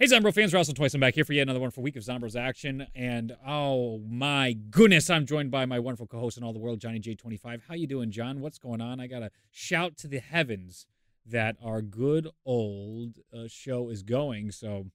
Hey, Zombro fans, Russell Twice. I'm back here for yet another wonderful week of Zombros action. And oh my goodness, I'm joined by my wonderful co-host in all the world, Johnny J25. How you doing, John? What's going on? I got to shout to the heavens that our good old uh, show is going. So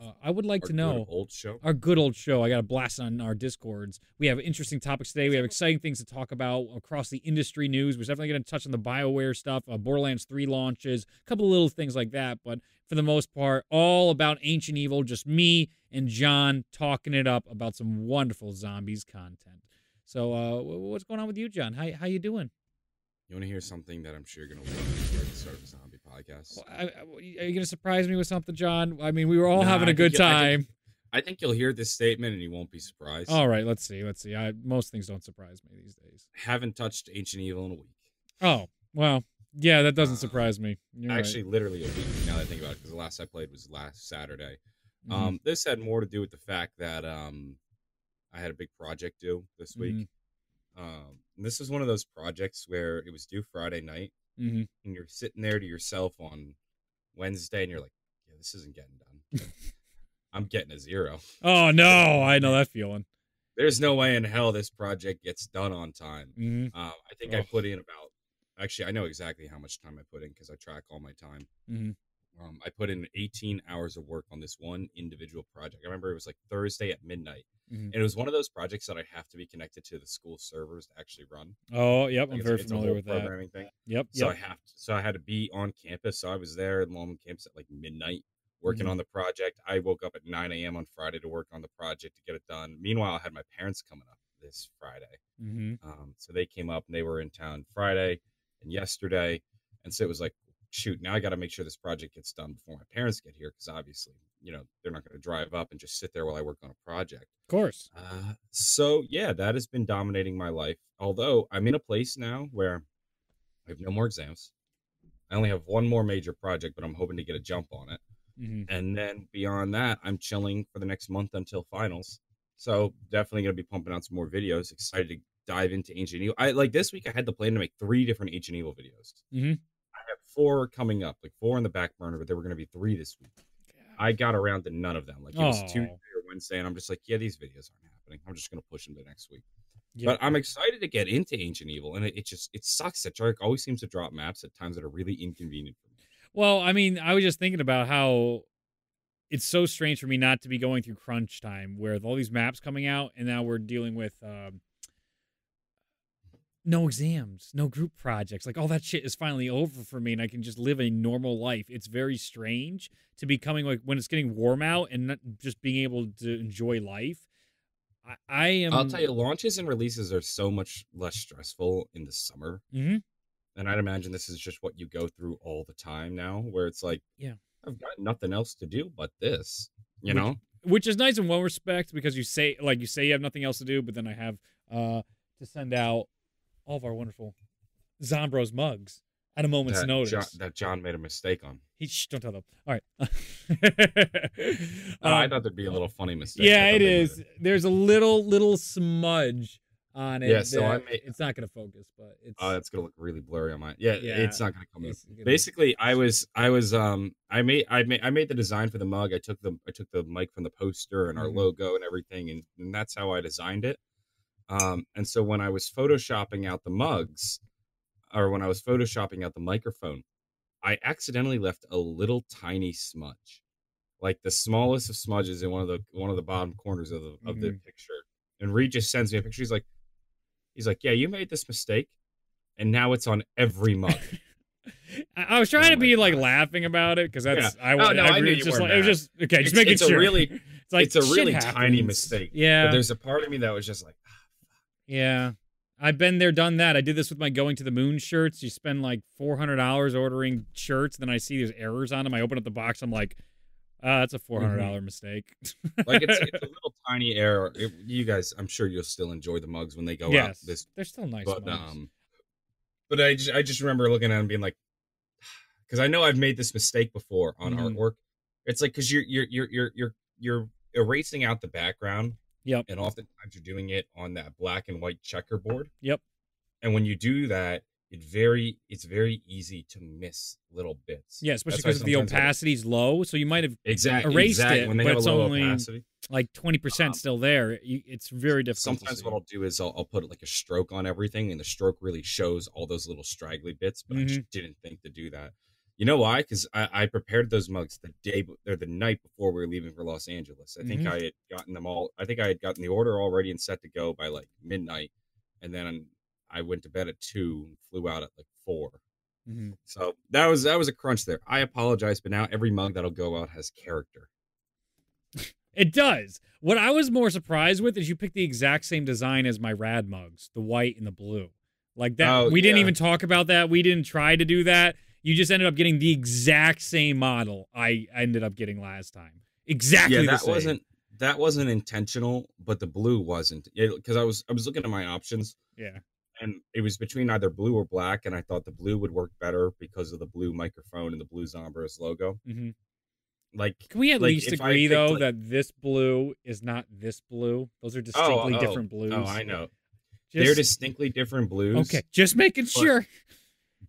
uh, I would like Our to know old show. our good old show. I got a blast on our discords. We have interesting topics today. We have exciting things to talk about across the industry news. We're definitely going to touch on the Bioware stuff, uh, Borderlands Three launches, a couple of little things like that. But for the most part, all about Ancient Evil. Just me and John talking it up about some wonderful zombies content. So, uh, what's going on with you, John? How how you doing? You want to hear something that I'm sure you're gonna love at the start of a zombie podcast? Well, I, I- are you going to surprise me with something, John? I mean, we were all Nah, having a good you'll- I time. think- I think you'll hear this statement and you won't be surprised. All right, let's see. Let's see. I, most things don't surprise me these days. Haven't touched Ancient Evil in a week. Oh, well, yeah, that doesn't Uh, surprise me. You're right. Actually, literally a week now that I think about it, because the last I played was last Saturday. Mhm. Um, this had more to do with the fact that um, I had a big project due this week. Mhm. Um, this is one of those projects where it was due Friday night, Mhm. and you're sitting there to yourself on Wednesday, and you're like, "Yeah, this isn't getting done. I'm getting a zero. Oh no, I know that feeling. There's no way in hell this project gets done on time." hmm Um, I think I put in about. Actually, I know exactly how much time I put in because I track all my time. Mhm. Um, I put in 18 hours of work on this one individual project. I remember it was like Thursday at midnight, Mhm. and it was one of those projects that I have to be connected to the school servers to actually run. Oh, yep, Like, I'm very familiar with that. programming thing. Yep, So I have to, so I had to be on campus. So I was there on campus at like midnight working Mhm. on the project. I woke up at 9 a.m. on Friday to work on the project to get it done. Meanwhile, I had my parents coming up this Friday. hmm Um, so they came up and they were in town Friday and yesterday. And so it was like, shoot, now I got to make sure this project gets done before my parents get here because obviously, you know, they're not going to drive up and just sit there while I work on a project. Of course. Uh, so yeah, that has been dominating my life. Although I'm in a place now where I have no more exams. I only have one more major project, but I'm hoping to get a jump on it. hmm And then beyond that, I'm chilling for the next month until finals. So definitely gonna be pumping out some more videos. Excited to dive into Ancient Evil. I like this week. I had the plan to make three different Ancient Evil videos. Mhm. Four coming up, like four in the back burner, but there were gonna be three this week. I got around to none of them. Like it was. Tuesday or Wednesday, and I'm just like, yeah, these videos aren't happening. I'm just gonna push them to next week. But I'm excited to get into Ancient Evil, and it, it just it sucks that Treyarch always seems to drop maps at times that are really inconvenient for me. Well, I mean, I was just thinking about how it's so strange for me not to be going through crunch time with all these maps coming out, and now we're dealing with um, no exams, no group projects. Like all that shit is finally over for me, and I can just live a normal life. It's very strange to be coming like when it's getting warm out and not just being able to enjoy life. I, I am. I'll tell you, launches and releases are so much less stressful in the summer, Mhm. and I'd imagine this is just what you go through all the time now, where it's like, Yeah. I've got nothing else to do but this, you Which- know. which is nice in one respect because you say like you say you have nothing else to do, but then I have uh to send out all of our wonderful Zombros mugs at a moment's that notice. John, that John made a mistake on. he shh, don't tell them. All right. Uh, I Um, thought there'd be a little funny mistake. yeah, it is. it thought they is. might There's a little little smudge on it. Yeah, so I made- it's not gonna focus, but it's Oh, that's gonna look really blurry on mine. Yeah, Yeah, it's not gonna come in. Basically, I was, I was, um, I made, I made, I made the design for the mug. I took the, I took the mic from the poster and our Mhm. logo and everything, and, and that's how I designed it. Um, and so when I was photoshopping out the mugs, or when I was photoshopping out the microphone, I accidentally left a little tiny smudge, like the smallest of smudges in one of the one of the bottom corners of the of the Mhm. picture. And Reed just sends me a picture. He's like, he's like, yeah, you made this mistake, and now it's on every mug. I, was trying Oh to be like gosh. lauing about it because that's Yeah. I, Oh, no, I, I knew you just like, it was just okay, just It's- making it's a sure. really- it's like it's a really tiny mistake. Yeah, But there's a part of me that was just like, Yeah. I've been there, done that. I did this with my going to the moon shirts. You spend like four hundred dollars ordering shirts, then I see there's errors on them. I open up the box, I'm like, ah, that's a four hundred dollar mistake. like it's, it's a little tiny error. It, you guys, I'm sure you'll still enjoy the mugs when they go out. yes, This, they're still nice. but mugs. um, but I just I just remember looking at them being like, because I know I've made this mistake before on Mhm. artwork. It's like because you're you're you're you're you're you're erasing out the background. Yep. And oftentimes you're doing it on that black and white checkerboard. Yep. And when you do that, it very it's very easy to miss little bits. Yeah, especially because the opacity is low, so you might have Exactly. erased it, when they but have a it's low only opacity. like twenty percent Um, still there. It's very difficult. Sometimes what I'll do is I'll, I'll put like a stroke on everything, and the stroke really shows all those little straggly bits. But I Mm-hmm. just didn't think to do that. You know why? Because I, I prepared those mugs the day or the night before we were leaving for Los Angeles. I think Mhm. I had gotten them all. I think I had gotten the order already and set to go by like midnight, and then I went to bed at two and flew out at like four. Mhm. So that was that was a crunch there. I apologize, but now every mug that'll go out has character. It does. What I was more surprised with is you picked the exact same design as my rad mugs, the white and the blue. Like that. Oh, we didn't even talk about that. We didn't try to do that. You just ended up getting the exact same model I ended up getting last time. Exactly yeah, that wasn't that wasn't intentional, but the blue wasn't. Because I was I was looking at my options, Yeah. and it was between either blue or black, and I thought the blue would work better because of the blue microphone and the blue Zombros logo. hmm Like, Can we at Like, least agree picked, though like- that this blue is not this blue? Those are distinctly oh, different blues. oh, I know Just, they're distinctly different blues. okay. Just making sure.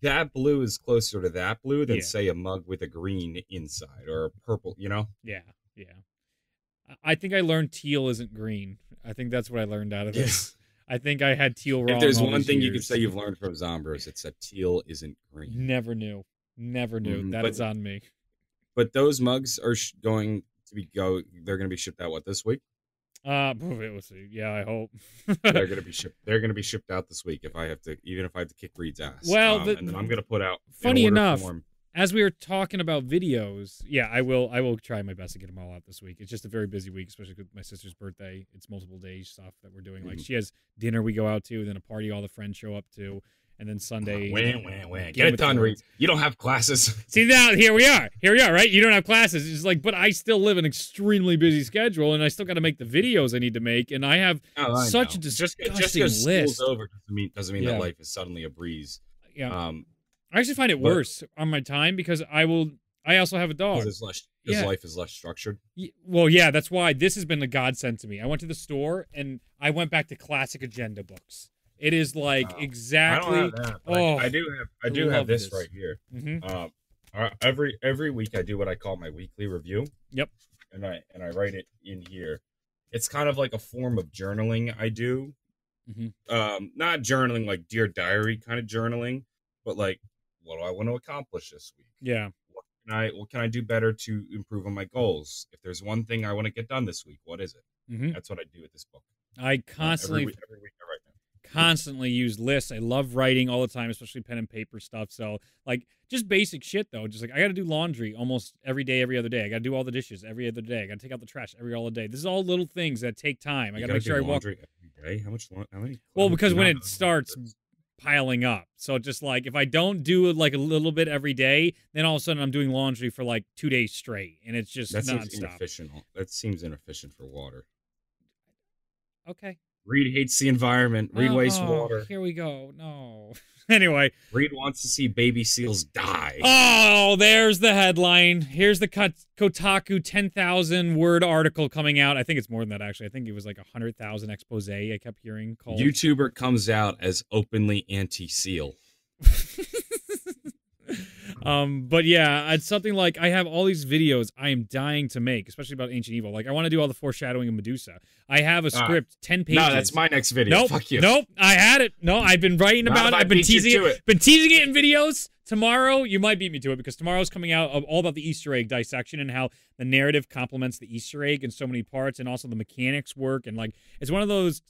That blue is closer to that blue than Yeah. say a mug with a green inside or a purple. You know, Yeah, yeah. I- think I learned teal isn't green. I think that's what I learned out of this. I think I had teal wrong. if there's one thing you can say you've learned from Zombros, it's that teal isn't green. never knew, never knew. Mhm, That but- is on me. But those mugs are sh- going to be go. They're going to be shipped out what this week. Uh, we'll see. Yeah, I hope. they're gonna be shipped. They're gonna be shipped out this week if I have to, even if I have to kick Reed's ass. Well, Um, the- and then I'm gonna put out. Funny enough, form- As we were talking about videos, yeah, I will. I will try my best to get them all out this week. It's just a very busy week, especially with my sister's birthday. It's multiple days stuff that we're doing. Like Mhm. she has dinner we go out to, then a party all the friends show up to, and then Sunday. Wah, wah. Game Get it done. Reed. You don't have classes. See now, here we are. Here we are, right? You don't have classes. It's like, but I still live an extremely busy schedule, and I still got to make the videos I need to make, and I have Oh, I Such a know. just just because list. school's over doesn't mean doesn't mean Yeah. that life is suddenly a breeze. yeah. Um, I actually find it but- worse on my time because I will. I also have a dog. His, less. Because Yeah. life is less structured. Well, yeah, that's why this has been a godsend to me. I went to the store and I went back to classic agenda books. It is like Oh, exactly. I don't have that. Oh, I, do have. I do have this, this. right here. Mhm. Um, every every week I do what I call my weekly review. Yep. And I and I write it in here. It's kind of like a form of journaling I do. Mhm. Um, not journaling like dear diary kind of journaling, but like what do I want to accomplish this week? Yeah. What can I what can I do better to improve on my goals? If there's one thing I want to get done this week, what is it? hmm That's what I do with this book. I constantly, every, week- every week I write. Constantly use lists. I love writing all the time, especially pen and paper stuff. So, like, just basic shit though. Just like I got to do laundry almost every day, every other day. I got to do all the dishes every other day. I got to take out the trash every all day. This is all little things that take time. I got to make sure I walk laundry every day. How much? laun- How many? Well, because when it starts piling up. So just like if I don't do it like a little bit every day, then all of a sudden I'm doing laundry for like two days straight, and it's just that seems inefficient. That seems inefficient for water. Okay. Reed hates the environment. Reed Oh, wastes oh, water. Here we go. No. anyway, Reed wants to see baby seals die. oh, there's the headline. Here's the Kotaku 10,000 word article coming out. I think it's more than that actually. I think it was like a 100,000 expose I kept hearing called. YouTuber comes out as openly anti-seal. um, but yeah, it's something like I have all these videos I am dying to make, especially about ancient evil. Like I want to do all the foreshadowing of Medusa. I have a Ah. script, ten pages. No, that's my next video. Nope. Fuck you. Nope. I had it. No, I've been writing Not about it. I've been teasing it. it. Been teasing it in videos. Tomorrow, you might beat me to it because tomorrow's coming out of all about the Easter egg dissection and how the narrative complements the Easter egg in so many parts, and also the mechanics work. And like, it's one of those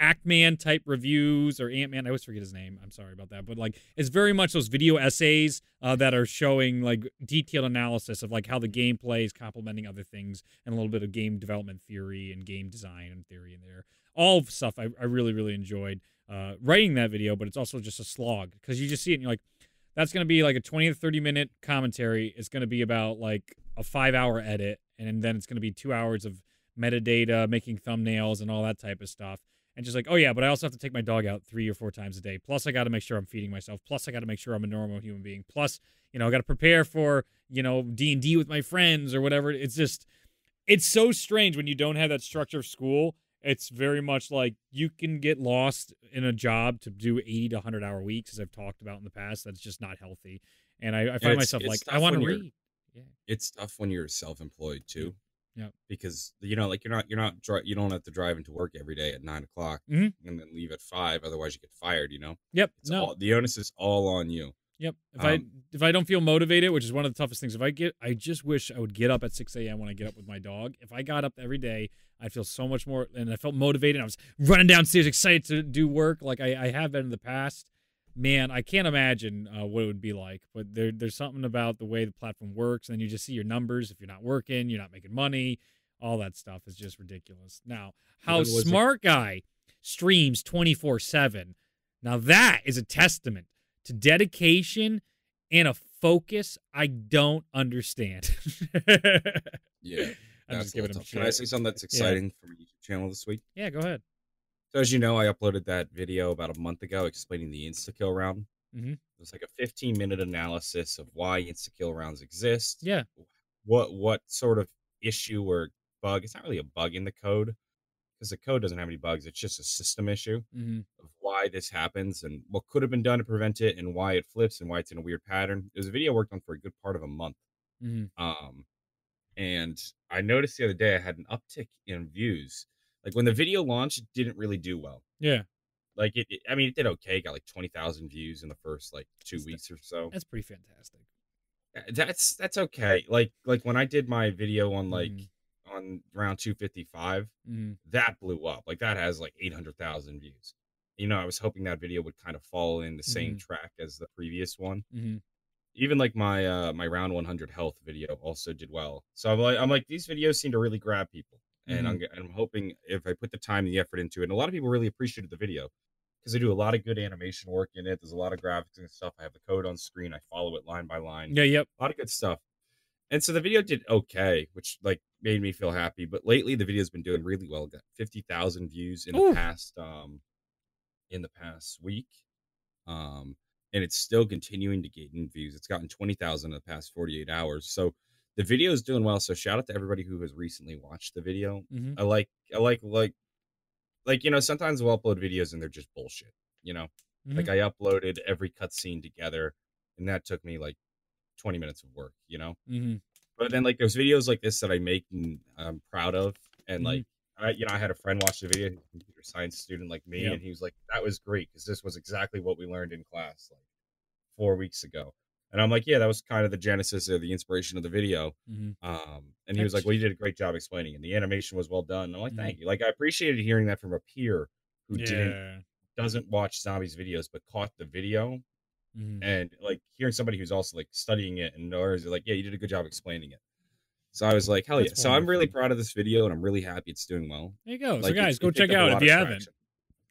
Actman type reviews or Ant Man. I always forget his name. I'm sorry about that, but like, it's very much those video essays uh, that are showing like detailed analysis of like how the gameplay is complementing other things and a little bit of game development theory and game design and theory in there. All stuff I, I really really enjoyed uh, writing that video, but it's also just a slog because you just see it and you're like, that's going to be like a 20 to 30 minute commentary. It's going to be about like a five hour edit, and then it's going to be two hours of metadata, making thumbnails, and all that type of stuff. And just like, oh yeah, but I also have to take my dog out three or four times a day. Plus, I got to make sure I'm feeding myself. Plus, I got to make sure I'm a normal human being. Plus, you know, I got to prepare for you know D and D with my friends or whatever. It's just, it's so strange when you don't have that structure of school it's very much like you can get lost in a job to do 80 to 100 hour weeks, as I've talked about in the past. That's just not healthy. And I, I find it's- myself it's like, I want to read. you're- It's tough when you're self-employed too. Yep. Because you know, like you're not you're not dri- you don't have to drive into work every day at nine o'clock Mhm. and then leave at five. Otherwise, you get fired. You know, Yep. it's no. all, the onus is all on you. Yep. If I Um, if I don't feel motivated, which is one of the toughest things, if I get, I just wish I would get up at six a.m. when I get up with my dog. If I got up every day, I'd feel so much more, and I felt motivated. I was running downstairs, excited to do work, like I, I have been in the past. Man, I can't imagine uh, what it would be like. But there, there's something about the way the platform works, and you just see your numbers. If you're not working, you're not making money. All that stuff is just ridiculous. Now, how was it- smart guy streams 24 seven. Now that is a testament to dedication and a focus I don't understand. Yeah, I'm just giving him. Can I say something that's exciting for my YouTube channel this week? Yeah, go ahead. So as you know, I uploaded that video about a month ago explaining the insta kill round. Mhm. It was like a 15 minute analysis of why insta kill rounds exist. Yeah. What what sort of issue or bug? It's not really a bug in the code because the code doesn't have any bugs. It's just a system issue hmm of why this happens and what could have been done to prevent it and why it flips and why it's in a weird pattern. It was a video I worked on for a good part of a month. hmm Um, and I noticed the other day I had an uptick in views. Like when the video launched, it didn't really do well. Yeah, Like it, it- I mean, it did okay. Got like twenty thousand views in the first like two That's weeks or so. that's pretty fantastic. Uh, That's that's okay. Like like when I did my video on like Mhm. on round two fifty five, hmm that blew up. Like that has like eight hundred thousand views. You know, I was hoping that video would kind of fall in the same track as the previous one. hmm even like my uh my round 100 health video also did well so i'm like i'm like these videos seem to really grab people and I'm, I'm hoping if i put the time and the effort into it and a lot of people really appreciated the video because they do a lot of good animation work in it there's a lot of graphics and stuff i have the code on screen i follow it line by line Yeah, yep. a lot of good stuff and so the video did okay which like made me feel happy but lately the video's been doing really well got 50000 views in Ooh. the past um in the past week um and it's still continuing to gain views it's gotten 20000 in the past 48 hours so the video is doing well so shout out to everybody who has recently watched the video hmm i like i like like like you know sometimes we'll upload videos and they're just bullshit you know like Mm-hmm. i uploaded every cutscene together and that took me like 20 minutes of work you know hmm but then like there's videos like this that I make and I'm proud of, and Mhm. like I, you know, I had a friend watch the video, a computer science student like me, Yep. and he was like, "That was great because this was exactly what we learned in class like four weeks ago." And I'm like, "Yeah, that was kind of the genesis or the inspiration of the video." hmm Um, and he was like, "Well, you did a great job explaining, and the animation was well done." And I'm like, Mhm. "Thank you." Like I appreciated hearing that from a peer who didn't doesn't watch zombies videos but caught the video hmm and like hearing somebody who's also like studying it and knows like yeah you did a good job explaining it so i was like hell That's yeah so i'm really proud of this video and i'm really happy it's doing well There you go. so like, it- guys, go check out if you haven't.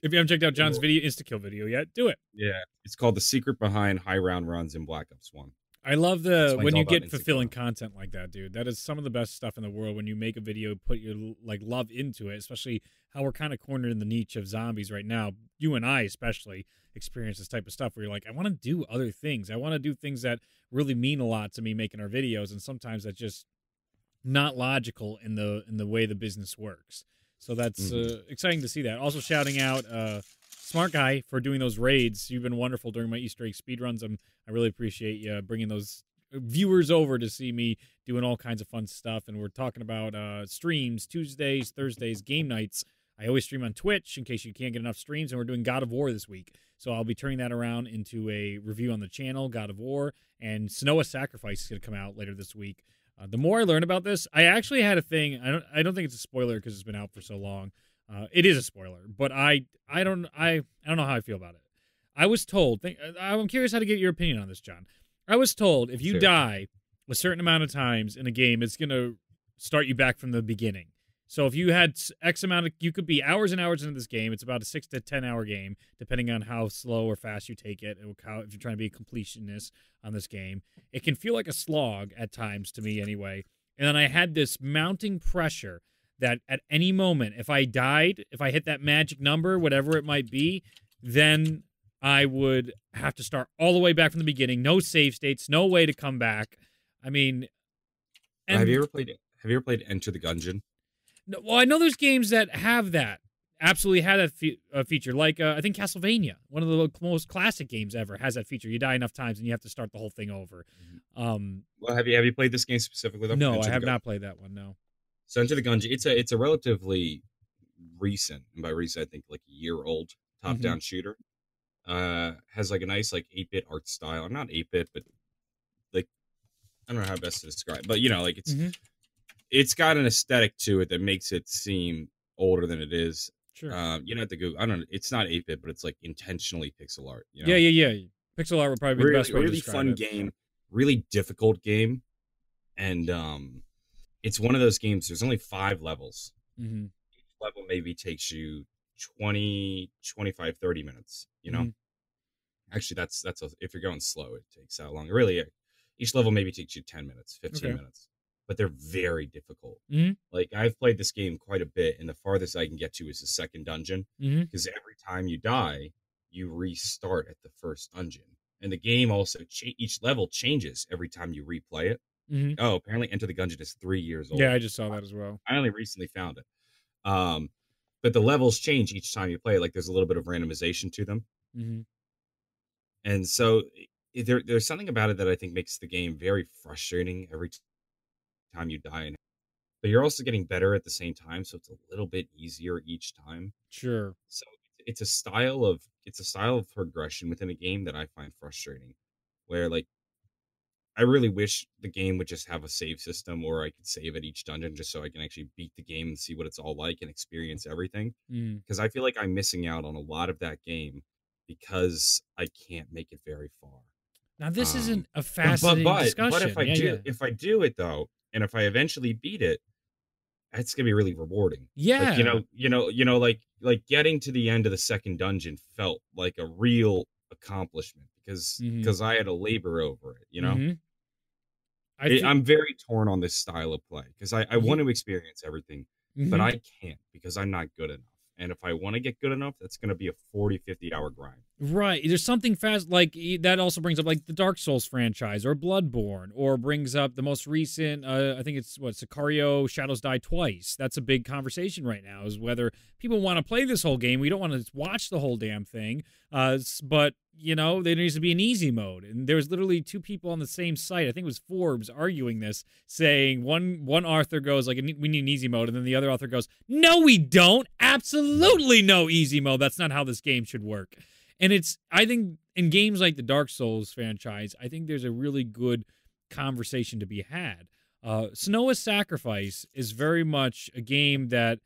If you haven't checked out John's Cool. video, insta kill video yet, do it. yeah it's called the secret behind high round runs in black ops 1 I love the when you get fulfilling content like that, dude. That is some of the best stuff in the world when you make a video, put your like love into it, especially how we're kind of cornered in the niche of zombies right now. You and I especially experience this type of stuff where you're like, I want to do other things. I want to do things that really mean a lot to me making our videos, and sometimes that's just not logical in the in the way the business works. So that's Mhm. uh, exciting to see that. Also shouting out uh Smart Guy for doing those raids. You've been wonderful during my Easter egg speed runs. I'm I really appreciate you bringing those viewers over to see me doing all kinds of fun stuff. And we're talking about uh, streams Tuesdays, Thursdays, game nights. I always stream on Twitch in case you can't get enough streams. And we're doing God of War this week. So I'll be turning that around into a review on the channel, God of War. And Senua's Sacrifice is going to come out later this week. Uh, the more I learn about this, I actually had a thing. I don't. I don't think it's a spoiler because it's been out for so long. Uh, it is a spoiler, but I. I don't. I. I don't know how I feel about it. I was told. Think, I'm curious how to get your opinion on this, John. I was told if you Sure. die a certain amount of times in a game, it's gonna start you back from the beginning. So if you had X amount of, you could be hours and hours into this game. It's about a six to ten hour game, depending on how slow or fast you take it. and How, if you're trying to be a completionist on this game, it can feel like a slog at times to me, anyway. And then I had this mounting pressure that at any moment, if I died, if I hit that magic number, whatever it might be, then I would have to start all the way back from the beginning. No save states, no way to come back. I mean, have you ever played have you ever played enter the gungeon well, I know there's games that have that. Absolutely had that fe- uh, feature. Like uh, I think Castlevania, one of the most classic games ever, has that feature. You die enough times and you have to start the whole thing over. Um, Well, have you have you played this game specifically? though? no, Enter I have not played that one. No. So Enter the Gungeon, it's a it's a relatively recent, and by recent I think like a year old top down shooter. Uh, has like a nice like eight bit art style. I'm not eight bit, but like I don't know how best to describe, but you know, like it's Mhm. It's got an aesthetic to it that makes it seem older than it is. Sure. Um, you know, have to go. I don't know. It's not eight bit, but it's like intentionally pixel art. You know? yeah, yeah, yeah. Pixel art would probably be really, the best way to really fun it. game, really difficult game, and um, it's one of those games. There's only five levels. hmm Each level maybe takes you 20, 25, 30 minutes. You know, Mhm. actually, that's that's a, if you're going slow, it takes that long. Really, each level maybe takes you ten minutes, fifteen Okay. minutes, but they're very difficult. Mhm. Like I've played this game quite a bit, and the farthest I can get to is the second dungeon because every time you die, you restart at the first dungeon. And the game also cha- each level changes every time you replay it. hmm Oh, apparently Enter the Gungeon is three years old. Yeah, I just saw that as well. I only recently found it. Um, but the levels change each time you play. Like there's a little bit of randomization to them, hmm and so there, there's something about it that I think makes the game very frustrating every time you die. And but you're also getting better at the same time, so it's a little bit easier each time. Sure. so it's a style of it's a style of progression within a game that I find frustrating. Where like I really wish the game would just have a save system or I could save at each dungeon just so I can actually beat the game and see what it's all like and experience everything. Mm. Because I feel like I'm missing out on a lot of that game because I can't make it very far. Now this Um, isn't a But- fascinating but, discussion. but if I yeah, do yeah. if I do it though, and if I eventually beat it, that's gonna be really rewarding. yeah, Like, you know, you know, you know, like like getting to the end of the second dungeon felt like a real accomplishment because because I had to labor over it. You know, Mhm. I I thi- I'm very torn on this style of play because I I want to experience everything, but Mhm. I can't because I'm not good enough. And if I want to get good enough, that's going to be a 40, 50 hour grind. Right. There's something fast like that also brings up like the Dark Souls franchise or Bloodborne or brings up the most recent uh, I think it's what Sekiro Shadows Die Twice. That's a big conversation right now is whether people want to play this whole game. We don't want to watch the whole damn thing. Uh, but you know, there needs to be an easy mode. And there's literally two people on the same site. I think it was Forbes arguing this saying one one author goes like we need an easy mode and then the other author goes, "No we don't. Absolutely no easy mode. That's not how this game should work." And it's I think in games like the Dark Souls franchise, I think there's a really good conversation to be had. Uh, Sacrifice is very much a game that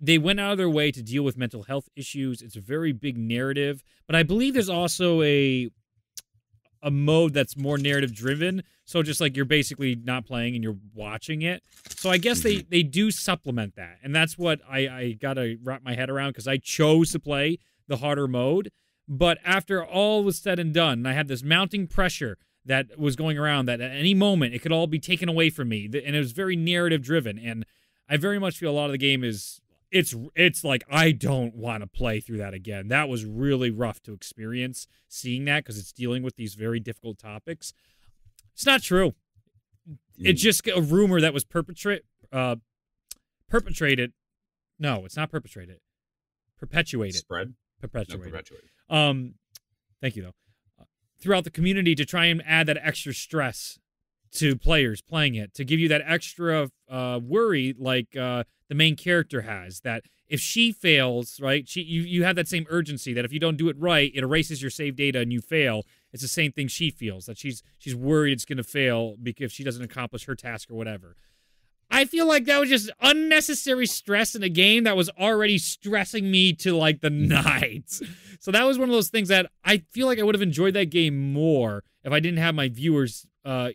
they went out of their way to deal with mental health issues. It's a very big narrative, but I believe there's also a a mode that's more narrative driven. So just like you're basically not playing and you're watching it. So I guess they they do supplement that, and that's what I I gotta wrap my head around because I chose to play the harder mode. But after all was said and done, and I had this mounting pressure that was going around that at any moment it could all be taken away from me, and it was very narrative driven. And I very much feel a lot of the game is it's it's like I don't want to play through that again. That was really rough to experience seeing that because it's dealing with these very difficult topics. It's not true. It's just a rumor that was perpetrate uh perpetrated. No, it's not perpetrated. Perpetuated. spread, no, Perpetuated. Um, thank you though. Uh, Throughout the community to try and add that extra stress to players playing it, to give you that extra uh, worry, like uh, the main character has. That if she fails, right, she you you have that same urgency that if you don't do it right, it erases your save data and you fail. It's the same thing she feels that she's she's worried it's going to fail because she doesn't accomplish her task or whatever. I feel like that was just unnecessary stress in a game that was already stressing me to like the nines. So that was one of those things that I feel like I would have enjoyed that game more if I didn't have my viewers uh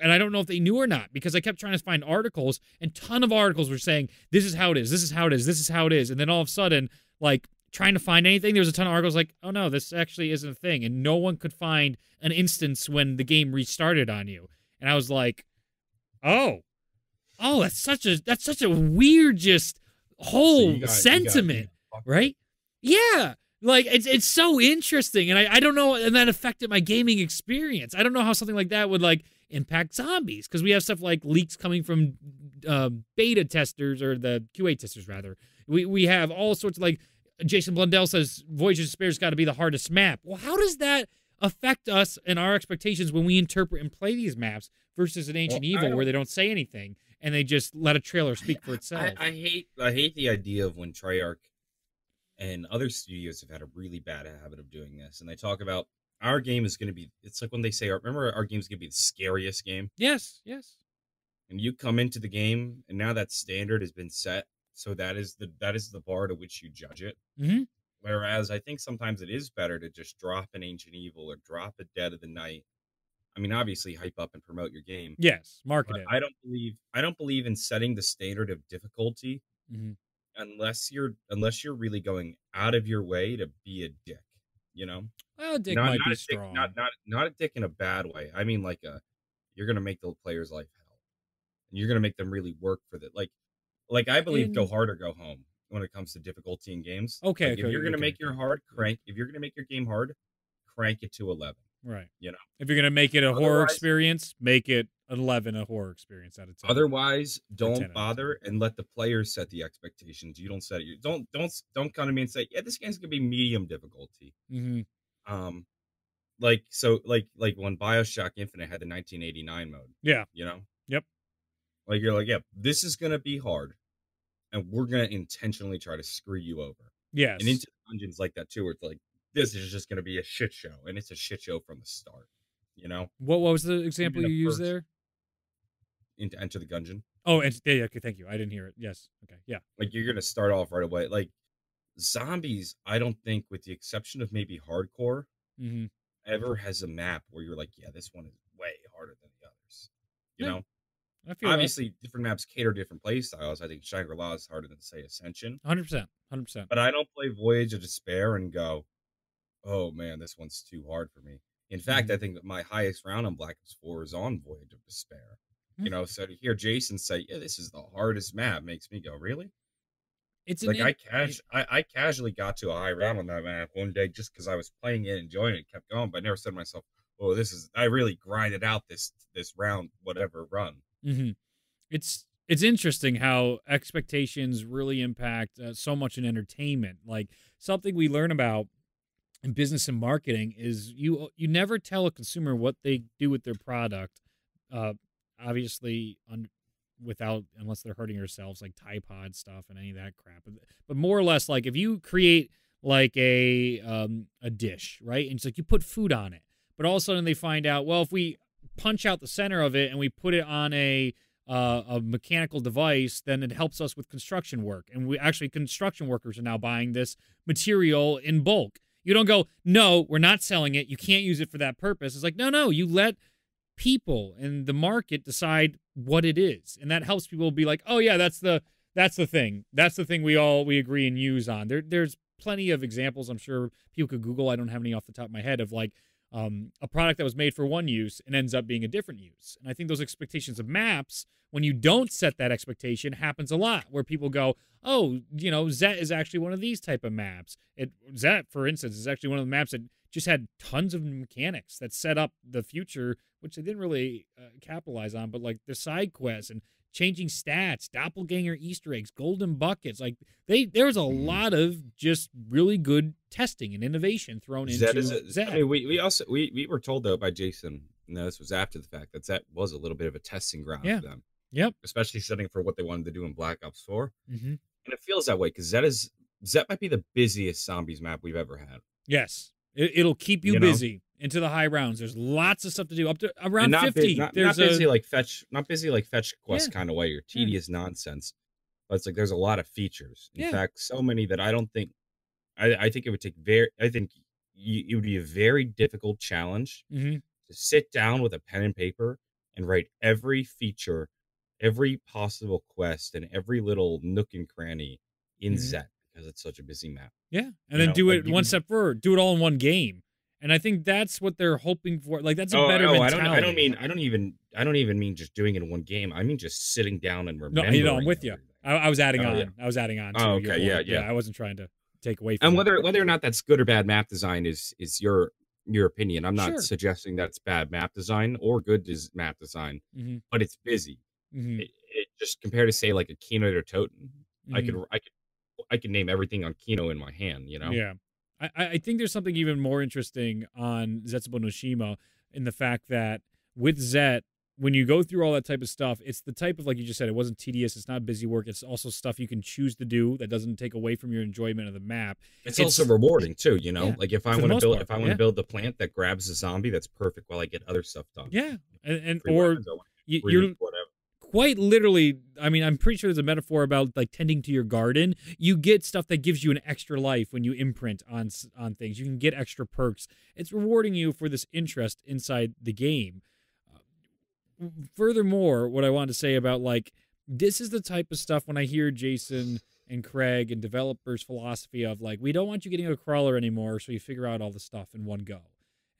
and I don't know if they knew or not because I kept trying to find articles and ton of articles were saying this is how it is, this is how it is, this is how it is, and then all of a sudden like trying to find anything there was a ton of articles like oh no this actually isn't a thing. And no one could find an instance when the game restarted on you. And I was like oh oh that's such a that's such a weird just whole you got- you got- sentiment right? Yeah. Like it's it's so interesting, and I, I don't know, and that affected my gaming experience. I don't know how something like that would like impact zombies because we have stuff like leaks coming from uh, beta testers or the QA testers rather. We we have all sorts of like Jason Blundell says Voyage of Despair's got to be the hardest map. Well, how does that affect us and our expectations when we interpret and play these maps versus an Ancient Well, Evil where they don't say anything and they just let a trailer speak for itself? I, I hate I hate the idea of when Treyarch and other studios have had a really bad habit of doing this, and they talk about our game is going to be. It's like when they say, "Remember, our game is going to be the scariest game," yes, yes. and you come into the game, and now that standard has been set, so that is the that is the bar to which you judge it. Mhm. Whereas I think sometimes it is better to just drop an Ancient Evil or drop a Dead of the Night. I mean, obviously, hype up and promote your game. Yes, market it. I don't believe I don't believe in setting the standard of difficulty Mhm. unless you're unless you're really going out of your way to be a dick. You know, Well, Dick not, might not be a dick, strong. not not not a dick in a bad way. I mean, like a you're gonna make the player's life hell, and you're gonna make them really work for that. Like, like I believe go hard or go home when it comes to difficulty in games. Okay, Like, if you're gonna okay, make your hard crank, if you're gonna make your game hard, crank it to eleven. Right. you know. if you're gonna make it a horror experience, make it eleven a horror experience out of ten. Otherwise, don't bother and let the players set the expectations. You don't set it. You don't don't don't come to me and say, "Yeah, this game's gonna be medium difficulty." hmm Um, like so, like like when Bioshock Infinite had the 1989 mode. Yeah. you know. Yep. Like you're like, yeah, this is gonna be hard, and we're gonna intentionally try to screw you over. Yes. And into dungeons like that too, where it's like, this is just gonna be a shit show, and it's a shit show from the start. You know, what what was the example the you used there? into Enter the Gungeon. Oh, and yeah, yeah, okay, thank you. I didn't hear it. Yes. Okay. Yeah. like you're gonna start off right away like zombies i don't think with the exception of maybe hardcore hmm ever has a map where you're like yeah this one is way harder than the others you Yeah, know I feel obviously different maps cater to different play styles i think shangri-la is harder than say ascension hundred percent, hundred percent. but i don't play voyage of despair and go oh man this one's too hard for me in fact Mm-hmm. i think that my highest round on black ops 4 is on voyage of despair Hmm. you know so to hear jason say yeah this is the hardest map makes me go really It's like I cas I, I casually got to a high round on that map one day just because I was playing it, enjoying it, kept going, but I never said to myself, "Oh, this is I really grinded out this this round, whatever run." hmm It's it's interesting how expectations really impact uh, so much in entertainment. Like something we learn about in business and marketing is you you never tell a consumer what they do with their product. Uh, obviously, un, without unless they're hurting themselves, like Tide Pod stuff and any of that crap. But, but more or less, like if you create like a um, a dish, right, and it's like you put food on it, but all of a sudden they find out, well, if we punch out the center of it and we put it on a uh, a mechanical device, then it helps us with construction work. And we actually construction workers are now buying this material in bulk. You don't go, no, we're not selling it. You can't use it for that purpose. It's like, no, no, you let people in the market decide what it is, and that helps people be like, oh yeah, that's the that's the thing. That's the thing we all we agree and use on. There, there's plenty of examples. I'm sure people could Google. I don't have any off the top of my head of like um, a product that was made for one use and ends up being a different use. And I think those expectations of maps, when you don't set that expectation, happens a lot. Where people go, "Oh, you know, Zet is actually one of these type of maps." It Zet, for instance, is actually one of the maps that just had tons of mechanics that set up the future, which they didn't really uh, capitalize on. But like the side quests and changing stats, doppelganger Easter eggs, golden buckets, like they there was a Mhm. lot of just really good testing and innovation thrown into Zed is a, Zed. I mean, we we also we we were told though by Jason, no, this was after the fact that that was a little bit of a testing ground Yeah. for them, Yep. especially setting for what they wanted to do in Black Ops Four, hmm and it feels that way because Zed is Zed might be the busiest zombies map we've ever had. Yes, it, it'll keep you, You know? busy into the high rounds. There's lots of stuff to do up to around not, bu- fifty. not, there's not busy a like fetch, not busy like fetch quest Yeah. kind of way or tedious nonsense. But it's like there's a lot of features. In Yeah. fact, so many that I don't think. I, I think it would take very. I think you, it would be a very difficult challenge Mhm. to sit down with a pen and paper and write every feature, every possible quest, and every little nook and cranny in. Zet because it's such a busy map. yeah, and you then know, do it one can- step forward. Do it all in one game. And I think that's what they're hoping for. Like that's a oh, better oh, I mentality. don't. I don't mean. I don't even. I don't even mean just doing it in one game. I mean just sitting down and No, remembering. you know, I'm with you. I, I was adding Oh, on. yeah. I was adding on. Oh, okay, yeah, point. yeah. I wasn't trying to take away from. And whether whether or not that's good or bad map design is is your your opinion. I'm not Sure. suggesting that it's bad map design or good des- map design, hmm but it's busy. hmm It, it just compared to say like a Kino der Toten, I Mhm. could I could I can name everything on Kino in my hand. You know. Yeah. I, I think there's something even more interesting on Zetsubo no Shima in the fact that with Zet, when you go through all that type of stuff, it's the type of like you just said, it wasn't tedious, it's not busy work, it's also stuff you can choose to do that doesn't take away from your enjoyment of the map. It's, It's- also rewarding too. You know, Yeah, like if I want to build part, if I want to yeah. build the plant that grabs a zombie, that's perfect. While I get other stuff done. Yeah. And, and or weapons, I wanna you, you're whatever. Quite literally i mean i'm pretty sure there's a metaphor about like tending to your garden. You get stuff that gives you an extra life when you imprint on on things. You can get extra perks. It's rewarding you for this interest inside the game. Uh, furthermore what i want to say about like this is the type of stuff when i hear jason and craig and developers philosophy of like we don't want you getting a crawler anymore so you figure out all the stuff in one go.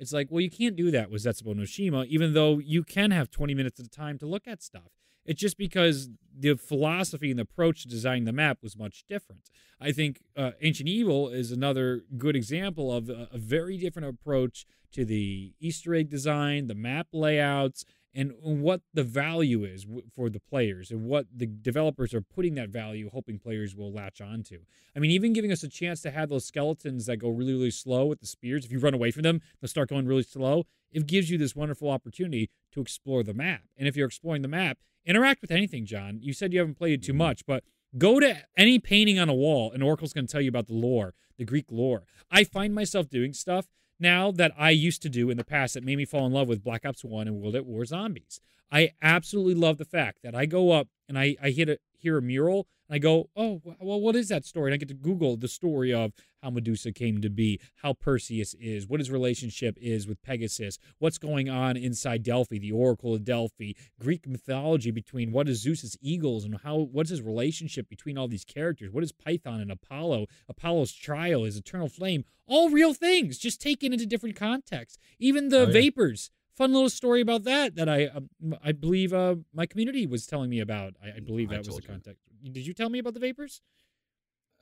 It's like, well, you can't do that with Zetsubo no Shima, even though you can have 20 minutes at a time to look at stuff. It's just because the philosophy and the approach to designing the map was much different. I think uh, Ancient Evil is another good example of a, a very different approach to the Easter egg design, the map layouts, and what the value is for the players and what the developers are putting that value, hoping players will latch onto. I mean, even giving us a chance to have those skeletons that go really, really slow with the spears. If you run away from them, they'll start going really slow. It gives you this wonderful opportunity to explore the map. And if you're exploring the map, interact with anything, John. You said you haven't played it too mm-hmm. much, but go to any painting on a wall, and Oracle's going to tell you about the lore, the Greek lore. I find myself doing stuff now that I used to do in the past that made me fall in love with Black Ops 1 and World at War Zombies. I absolutely love the fact that I go up and I, I hit a, hear a mural and I go, oh, well, what is that story? And I get to Google the story of how Medusa came to be, how Perseus is, what his relationship is with Pegasus, what's going on inside Delphi, the Oracle of Delphi, Greek mythology between what is Zeus's eagles and how what's his relationship between all these characters, what is Python and Apollo, Apollo's trial, his eternal flame, all real things, just taken into different contexts. Even the Oh, yeah. vapors. Fun little story about that that I uh, I believe uh, my community was telling me about. I, I believe I that was the told you. context. Did you tell me about the vapors?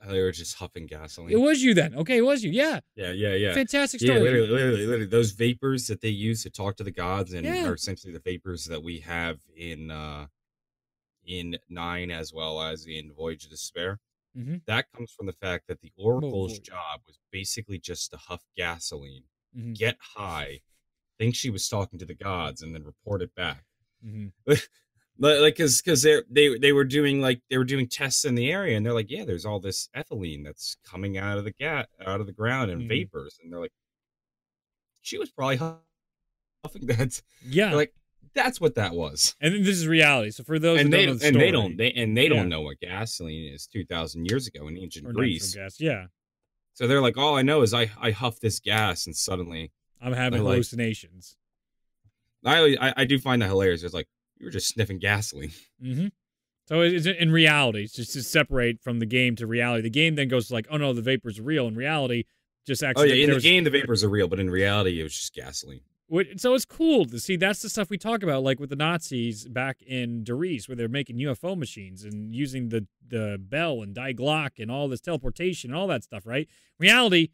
They were just huffing gasoline. It was you then. Okay, it was you. Yeah, yeah, yeah, yeah. fantastic Yeah, story. literally, literally, literally, those vapors that they use to talk to the gods and Yeah. are essentially the vapors that we have in uh in nine as well as in Voyage of Despair. Mhm. That comes from the fact that the Oracle's Voyage. job was basically just to huff gasoline, Mhm. get high, think she was talking to the gods, and then report it back. Mhm. Like, like, cause, cause they they they were doing like they were doing tests in the area, and they're like, yeah, there's all this ethylene that's coming out of the gat out of the ground and Mhm. vapors, and they're like, she was probably huffing that. Yeah, They're like, that's what that was. and then this is reality. So for those And they don't know the and they don't they and they Yeah. don't know what gasoline is two thousand years ago in ancient or Greece. gas. Yeah, So they're like, all I know is I I huff this gas, and suddenly I'm having like- hallucinations. I always- I, I do find that hilarious. It's like you were just sniffing gasoline. hmm So it's in reality, it's just to separate from the game to reality. The game then goes like, oh no, the vapors are real. In reality, just actually. Oh yeah, in the game the vapors are real, but in reality it was just gasoline. So it's cool to see. That's the stuff we talk about, like with the Nazis back in Der Eis, where they're making UFO machines and using the the Bell and Die Glocke and all this teleportation and all that stuff. Right? Reality,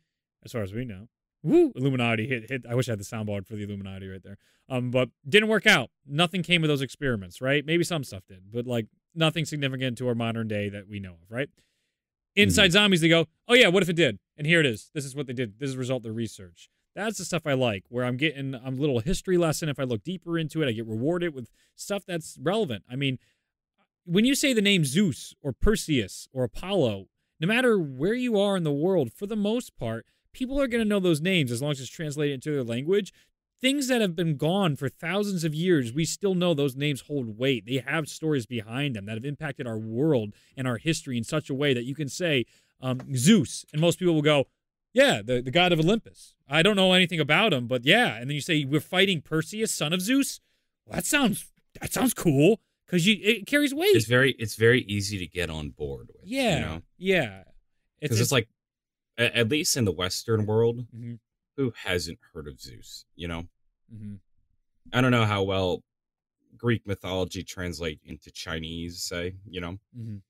as far as we know, woo, Illuminati hit hit. I wish I had the soundboard for the Illuminati right there. Um, but didn't work out. Nothing came of those experiments. Right? Maybe some stuff did, but like nothing significant to our modern day that we know of. Right? Inside zombies, they go, oh yeah, what if it did? And here it is. This is what they did. This is the result of their research. That's the stuff I like, where I'm getting I'm a little history lesson. If I look deeper into it, I get rewarded with stuff that's relevant. I mean, when you say the name Zeus or Perseus or Apollo, no matter where you are in the world, for the most part, people are going to know those names as long as it's translated into their language. Things that have been gone for thousands of years, we still know those names hold weight. They have stories behind them that have impacted our world and our history in such a way that you can say um, Zeus, and most people will go, yeah, the, the god of Olympus. I don't know anything about him, but yeah. And then you say we're fighting Perseus, son of Zeus. Well, that sounds that sounds cool because you it carries weight. It's very it's very easy to get on board with. yeah, you know? yeah. because it's, like a- at least in the western world Mhm, who hasn't heard of zeus you know mhm. i don't know how well greek mythology translate into chinese say you know Mhm.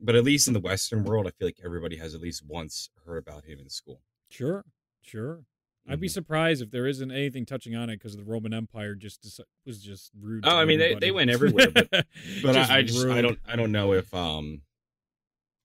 but at least in the western world i feel like everybody has at least once heard about him in school Sure, sure. I'd be Mhm. surprised if there isn't anything touching on it because the Roman Empire just was just rude. Oh, I mean, they- everybody. they went everywhere, but- but I, I just I don't I don't know if um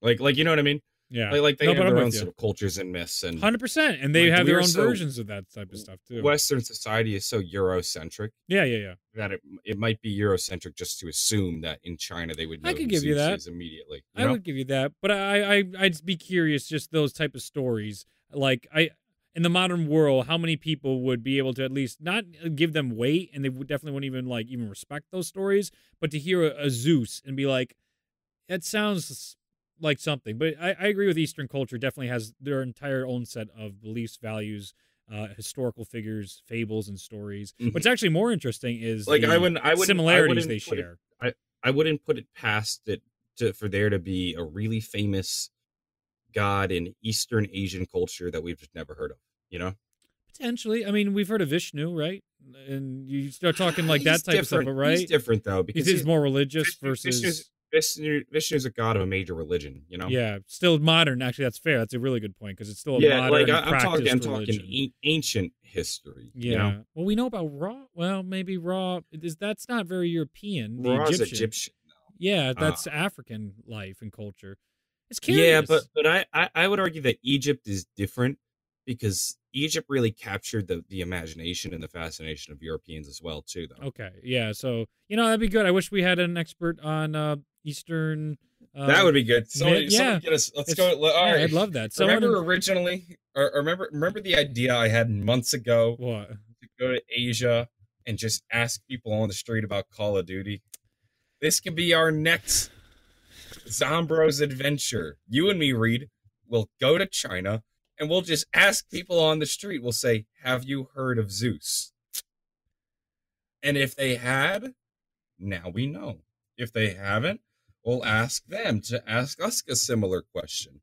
like like you know what I mean Yeah, like like they No, have I'm their own sort of cultures and myths and hundred percent, and they Like, have their own so- versions of that type of stuff too. Western society is so Eurocentric Yeah, yeah, yeah. that it it might be Eurocentric just to assume that in China they would I could give you that immediately. I You know? would give you that, but I, I, I'd be curious just those type of stories. Like I, in the modern world, how many people would be able to at least not give them weight, and they would definitely wouldn't even like even respect those stories, but to hear a, a Zeus and be like, that sounds like something. But I, I agree with Eastern culture. Definitely has their entire own set of beliefs, values. Uh, historical figures, fables, and stories. Mhm. What's actually more interesting is like the I wouldn't I wouldn't similarities I they wouldn't it- share. I wouldn't put it past it to for there to be a really famous god in Eastern Asian culture that we've just never heard of. You know, Potentially. I mean, we've heard of Vishnu, right? And you start talking like that type of stuff, different. right? He's different though Because because he's he's more religious versus Vishnu's, Vishnu, Vishnu's a god of a major religion. You know. yeah, still modern. Actually, that's fair. That's a really good point because it's still a Yeah, modern like I, I'm talking, I'm talking religion. an- ancient history. yeah. you know? Well, we know about Ra. Well, maybe Ra is that's not very European. The Ra's Egyptian. Egyptian. Yeah, uh. that's African life and culture. It's curious. Yeah, but but I, I I would argue that Egypt is different because Egypt really captured the the imagination and the fascination of Europeans as well too. Though okay, yeah. So you know that'd be good. I wish we had an expert on uh, Eastern. Uh, that would be good. Somebody, yeah. somebody get us. Let's It's- go. All yeah, right. I'd love that. Someone remember originally, or remember remember the idea I had months ago what? to go to Asia and just ask people on the street about Call of Duty. This could be our next Zombros adventure. You and me, Reed, will go to China and we'll just ask people on the street. We'll say, "Have you heard of Zeus?" And if they had, now we know. If they haven't, we'll ask them to ask us a similar question.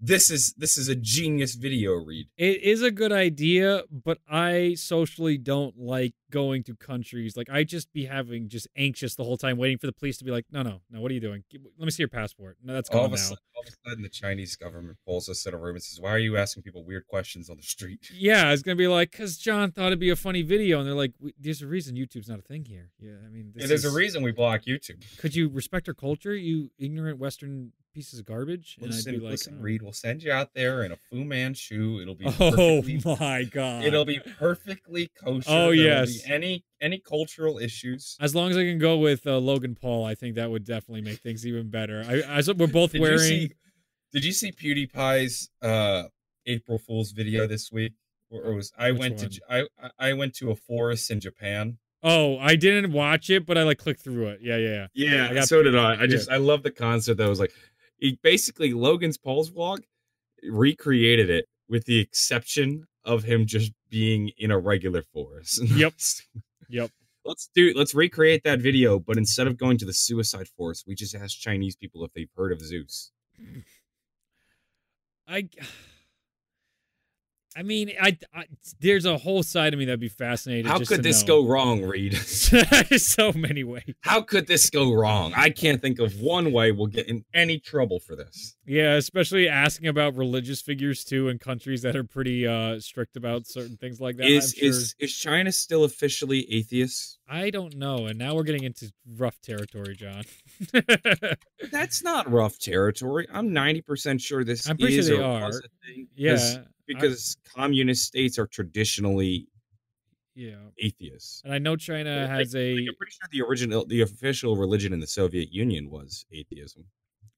This is this is a genius video read. It is a good idea, but I socially don't like going to countries. Like I just be having just anxious the whole time, waiting for the police to be like, "No, no, no, what are you doing? Let me see your passport." No, that's All gone of, sudden, all of a sudden, the Chinese government pulls us in a room and says, "Why are you asking people weird questions on the street?" Yeah, it's gonna be like, "Cause John thought it'd be a funny video," and they're like, "There's a reason YouTube's not a thing here." Yeah, I mean, this Yeah, there's is- a reason we block YouTube. Could you respect our culture, you ignorant Western pieces of garbage? And I'd be like, listen, oh. Reed, we'll send you out there in a Fu Manchu. It'll be Oh my god! it'll be perfectly kosher. Oh, There yes. be any any cultural issues. As long as I can go with uh, Logan Paul, I think that would definitely make things even better. I, as we're both Did wearing. you see? Did you see PewDiePie's uh, April Fool's video this week? Or or was I Which went one? to I I went to a forest in Japan. Oh, I didn't watch it, but I like clicked through it. Yeah, yeah, yeah. Yeah, I got- so did I. I just I love the concept that was like he basically Logan's Paul's vlog recreated it with the exception of him just being in a regular forest. Yep. Yep. let's do let's recreate that video, but instead of going to the suicide forest, we just ask Chinese people if they've heard of Zeus. I. I mean, I, I there's a whole side of me that'd be fascinated. How could this know. go wrong, Reed? So many ways. How could this go wrong? I can't think of one way we'll get in any trouble for this. Yeah, especially asking about religious figures too in countries that are pretty uh strict about certain things like that. Is sure. is is China still officially atheist? I don't know, and now we're getting into rough territory, John. That's not rough territory. I'm 90% sure this I'm pretty sure they are. yeah, Because, communist states are traditionally yeah, atheists. and I know China has a. Like, I'm pretty sure the original, the official religion in the Soviet Union was atheism.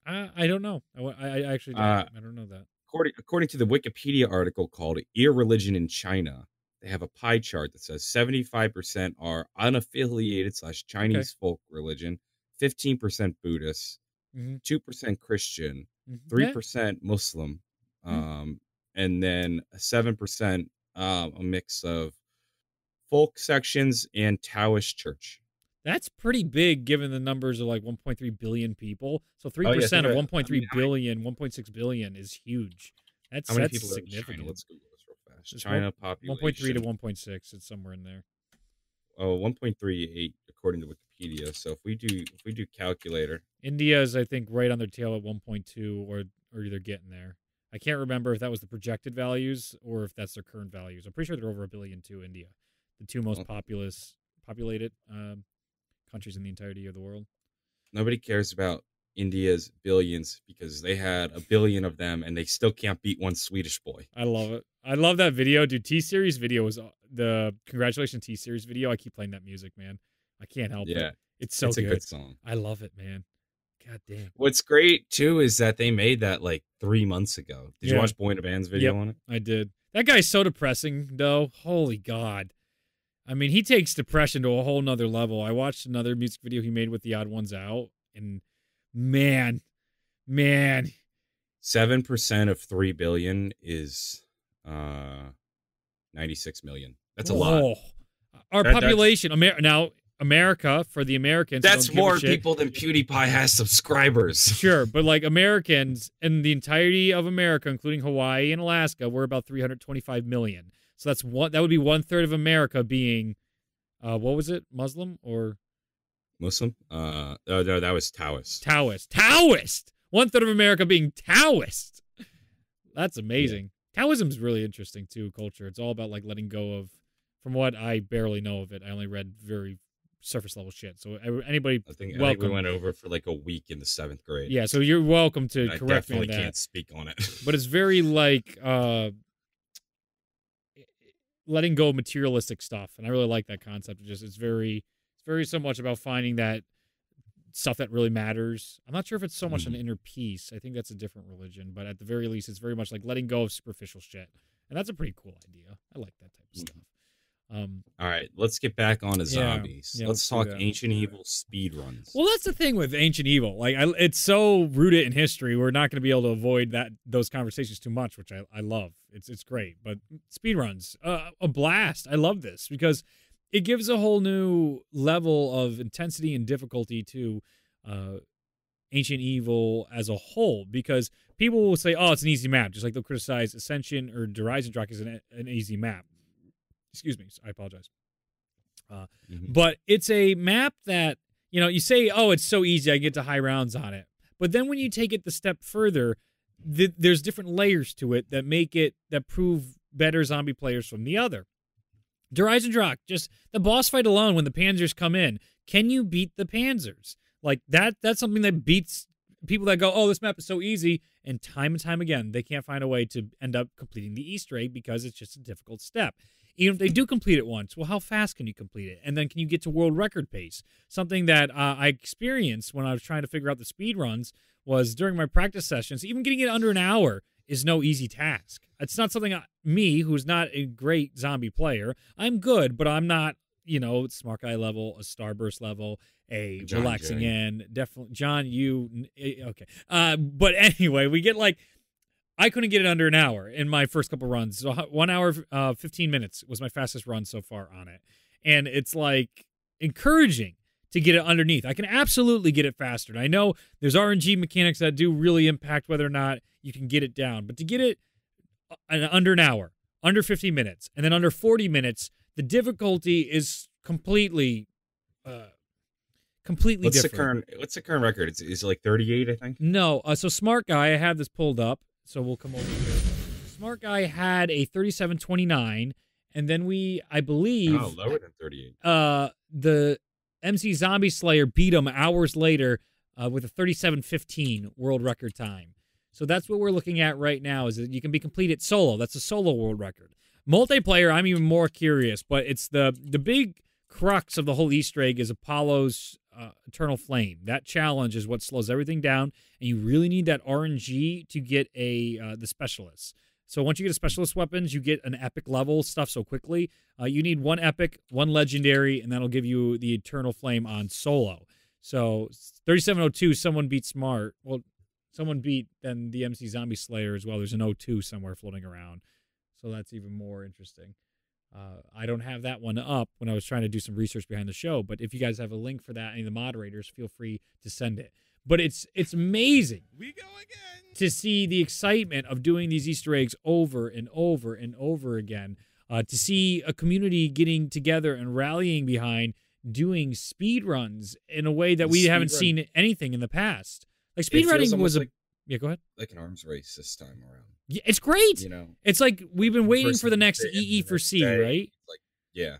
I, I don't know. I, I actually don't. Uh, I don't know that. According, according to the Wikipedia article called "Irreligion in China," they have a pie chart that says 75% are unaffiliated slash Chinese folk religion, 15% Buddhist, Mhm. 2% Christian, Mhm. 3% Muslim, Hmm. um, and then seven percent um, a mix of folk sections and Taoist church. That's pretty big given the numbers of like 1.3 billion people. So 3% Oh, yeah, of right. 1.3 I mean, billion, 1.6 billion is huge. That's How many that's people in China? significant. Let's Google this real fast. It's China population 1.3 to 1.6. It's somewhere in there. oh 1.38 according to Wikipedia. So if we do if we do calculator, India is, I think, right on their tail at 1.2, or or they're getting there. I can't remember if that was the projected values or if that's their current values. I'm pretty sure they're over a billion to India, the two most populous populated um, countries in the entirety of the world. Nobody cares about India's billions because they had a billion of them and they still can't beat one Swedish boy. I love it. I love that video, dude. T series video was the congratulations T series video. I keep playing that music, man. I can't help Yeah, it. It's so it's a good. good song. I love it, man. God damn. What's great too is that they made that like three months ago. Did you watch Boy in a Band's video Yep. on it? I did. That guy's so depressing, though. Holy God. I mean, he takes depression to a whole nother level. I watched another music video he made with the odd ones out, and man, man, Seven percent of three billion is uh ninety six million. That's a lot. Oh. Our That- population, Amer- now America for the Americans. That's don't give a more people than PewDiePie has subscribers. Sure, but like Americans in the entirety of America, including Hawaii and Alaska, we're about 325 million. So that's one. That would be one third of America being, uh, what was it, Muslim or Muslim? Uh, oh, no, that was Taoist. Taoist? Taoist. One third of America being Taoist. That's amazing. Taoism's really interesting too. Culture. It's all about like letting go of. From what I barely know of it, I only read very surface level shit. So anybody, I think, I think we went over for like a week in the seventh grade. yeah. So you're welcome to And I correct me on definitely that. can't speak on it. but it's very like uh letting go of materialistic stuff and i really like that concept of just it's very it's very so much about finding that stuff that really matters i'm not sure if it's so much an Mhm. inner peace i think that's a different religion but at the very least it's very much like letting go of superficial shit and that's a pretty cool idea i like that type of Mhm. stuff um All right, let's get back on to zombies. Yeah, let's let's talk ancient evil speed runs. Well, that's the thing with ancient evil. Like, I, it's so rooted in history. We're not going to be able to avoid that those conversations too much, which I, I love. It's it's great. But speedruns, uh, a blast. I love this because it gives a whole new level of intensity and difficulty to uh, ancient evil as a whole. Because people will say, "Oh, it's an easy map," just like they'll criticize Ascension or Der Eisendrache as an, an easy map. Excuse me. I apologize Mhm. but it's a map that you know you say oh it's so easy i get to high rounds on it but then when you take it the step further th- there's different layers to it that make it that prove better zombie players from the other Drak, just the boss fight alone when the panzers come in can you beat the panzers like that that's something that beats people that go oh this map is so easy and time and time again they can't find a way to end up completing the easter egg because it's just a difficult step even if they do complete it once, well, how fast can you complete it? And then can you get to world record pace? Something that uh, I experienced when I was trying to figure out the speed runs was during my practice sessions, even getting it under an hour is no easy task. It's not something I, me, who's not a great zombie player, I'm good, but I'm not, you know, smart guy level, a starburst level, a John relaxing J. in. Definitely, John, you, eh, okay. Uh, but anyway, we get like, I couldn't get it under an hour in my first couple runs. So one hour, uh, fifteen minutes was my fastest run so far on it, and it's like encouraging to get it underneath. I can absolutely get it faster. And I know there's RNG mechanics that do really impact whether or not you can get it down, but to get it uh, under an hour, under 50 minutes, and then under 40 minutes, the difficulty is completely, uh, completely What's different. the current? What's the current record? It's, it's like 38, I think. No. Uh, so Smart Guy, I have this pulled up, so we'll come over here. Smart Guy had a 3729, and then we, I believe, Oh, lower than 38. uh, the MC Zombie Slayer beat him hours later uh, with a 3715 world record time. So that's what we're looking at right now. Is that you can be completed solo? That's a solo world record. Multiplayer, I'm even more curious, but it's the the big crux of the whole Easter egg is Apollo's uh, Eternal Flame. That challenge is what slows everything down, and you really need that RNG to get a uh, the specialists. So once you get a specialist weapons, you get an epic level stuff so quickly. Uh, you need one epic, one legendary, and that'll give you the Eternal Flame on solo. So 3702, someone beat Smart. Well, someone beat then the MC Zombie Slayer as well. There's an 02 somewhere floating around. So that's even more interesting. Uh, I don't have that one up when I was trying to do some research behind the show, but if you guys have a link for that, any of the moderators, feel free to send it. But it's it's amazing We go again. to see the excitement of doing these Easter eggs over and over and over again. Uh, to see a community getting together and rallying behind doing speed runs in a way that The we haven't speedrun- seen anything in the past. Like speed feels running was a like- Yeah, go ahead. like an arms race this time around. Yeah, it's great. You know, It's like we've been waiting for the next EE for C, day. right? yeah,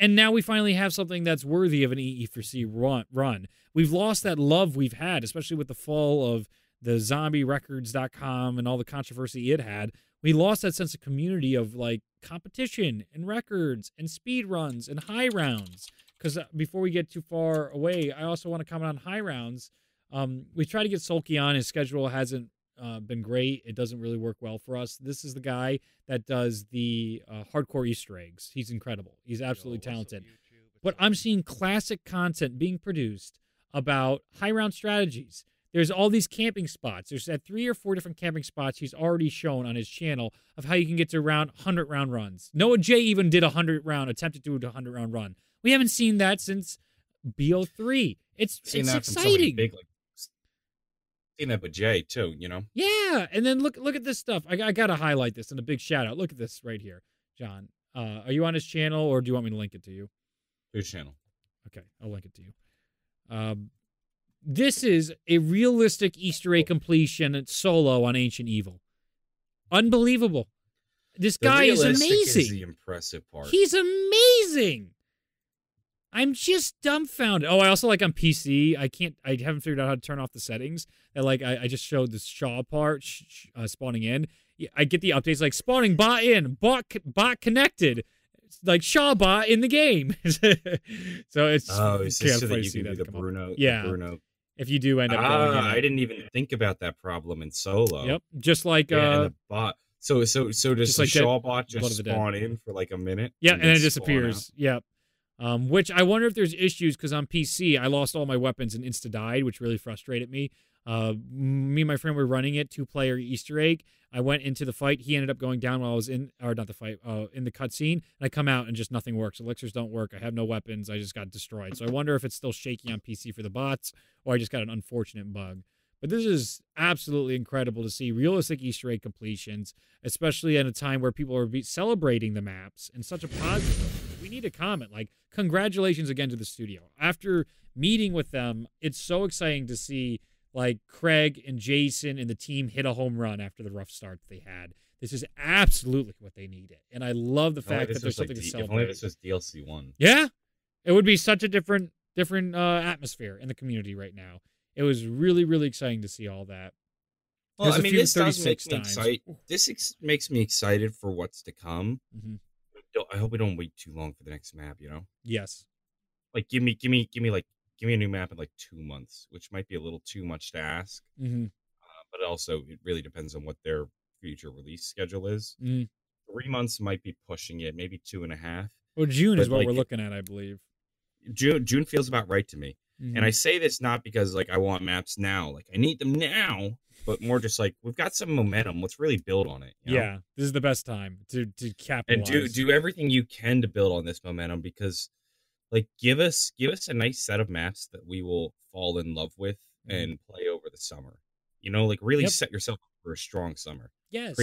And now we finally have something that's worthy of an EE for C run. run. We've lost that love we've had, especially with the fall of the zombierecords.com and all the controversy it had. We lost that sense of community of like competition and records and speed runs and high rounds. Because uh, before we get too far away, I also want to comment on high rounds. Um, we tried to get Sulky on. His schedule hasn't uh, been great. It doesn't really work well for us. This is the guy that does the uh, hardcore Easter eggs. He's incredible. He's absolutely talented. But I'm seeing classic content being produced about high round strategies. There's all these camping spots. There's at three or four different camping spots he's already shown on his channel of how you can get to around 100 round runs. Noah J even did a 100 round, attempted to do a 100 round run. We haven't seen that since BO3. It's it's that from somebody exciting. big like. Seen that with Jay too. You know, Yeah, and then look look at this stuff. I, I got to highlight this and a big shout out. Look at this right here, John. Uh, are you on his channel or do you want me to link it to you? His channel? Okay, I'll link it to you. Um, this is a realistic Easter egg completion solo on Ancient Evil. Unbelievable. This The guy is amazing. Is the impressive part. He's amazing. I'm just dumbfounded. Oh, I also like on PC. I can't. I haven't figured out how to turn off the settings. And like, I, I just showed the Shaw part sh- sh- uh, spawning in. I get the updates like spawning bot in, bot bot connected, It's like Shaw bot in the game. so it's oh, is can't so that you can do the. Bruno? the Yeah. Bruno. If you do end up Ah, I didn't even think about that problem in solo. Yep, just like Yeah, uh, the bot. So so so does just the like Shaw bot just the spawn in for like a minute? Yeah, and then it disappears. Yep. Um, which I wonder if there's issues because on PC I lost all my weapons and insta died, which really frustrated me. Uh, me and my friend were running it two player Easter egg. I went into the fight. He ended up going down while I was in, or not the fight, uh, in the cutscene. And I come out and just nothing works. Elixirs don't work. I have no weapons. I just got destroyed. So I wonder if it's still shaky on PC for the bots, or I just got an unfortunate bug. But this is absolutely incredible to see realistic Easter egg completions, especially at a time where people are celebrating the maps in such a positive. We need a comment like, congratulations again to the studio. After meeting with them, it's so exciting to see like Craig and Jason and the team hit a home run after the rough start they had. This is absolutely what they needed. And I love the fact that there's was, like, something to D- If only celebrate. this was DLC one. Yeah, it would be such a different different uh, atmosphere in the community right now. It was really really exciting to see all that. Well, I mean, this does make me excited. This ex- makes me excited for what's to come. Mhm. I hope we don't wait too long for the next map. You know, Yes. like give me, give me, give me like, give me a new map in like two months, which might be a little too much to ask. hmm Uh, but also, it really depends on what their future release schedule is. mm Three months might be pushing it, maybe two and a half. Well, June is what like, we're looking at, I believe. June, June feels about right to me. Mhm. And I say this not because like I want maps now, like I need them now, but more just like we've got some momentum. Let's really build on it. you know? yeah, this is the best time to to cap and do do everything you can to build on this momentum because like give us give us a nice set of maps that we will fall in love with Mhm. and play over the summer. You know, like really Yep. set yourself up for a strong summer. yes.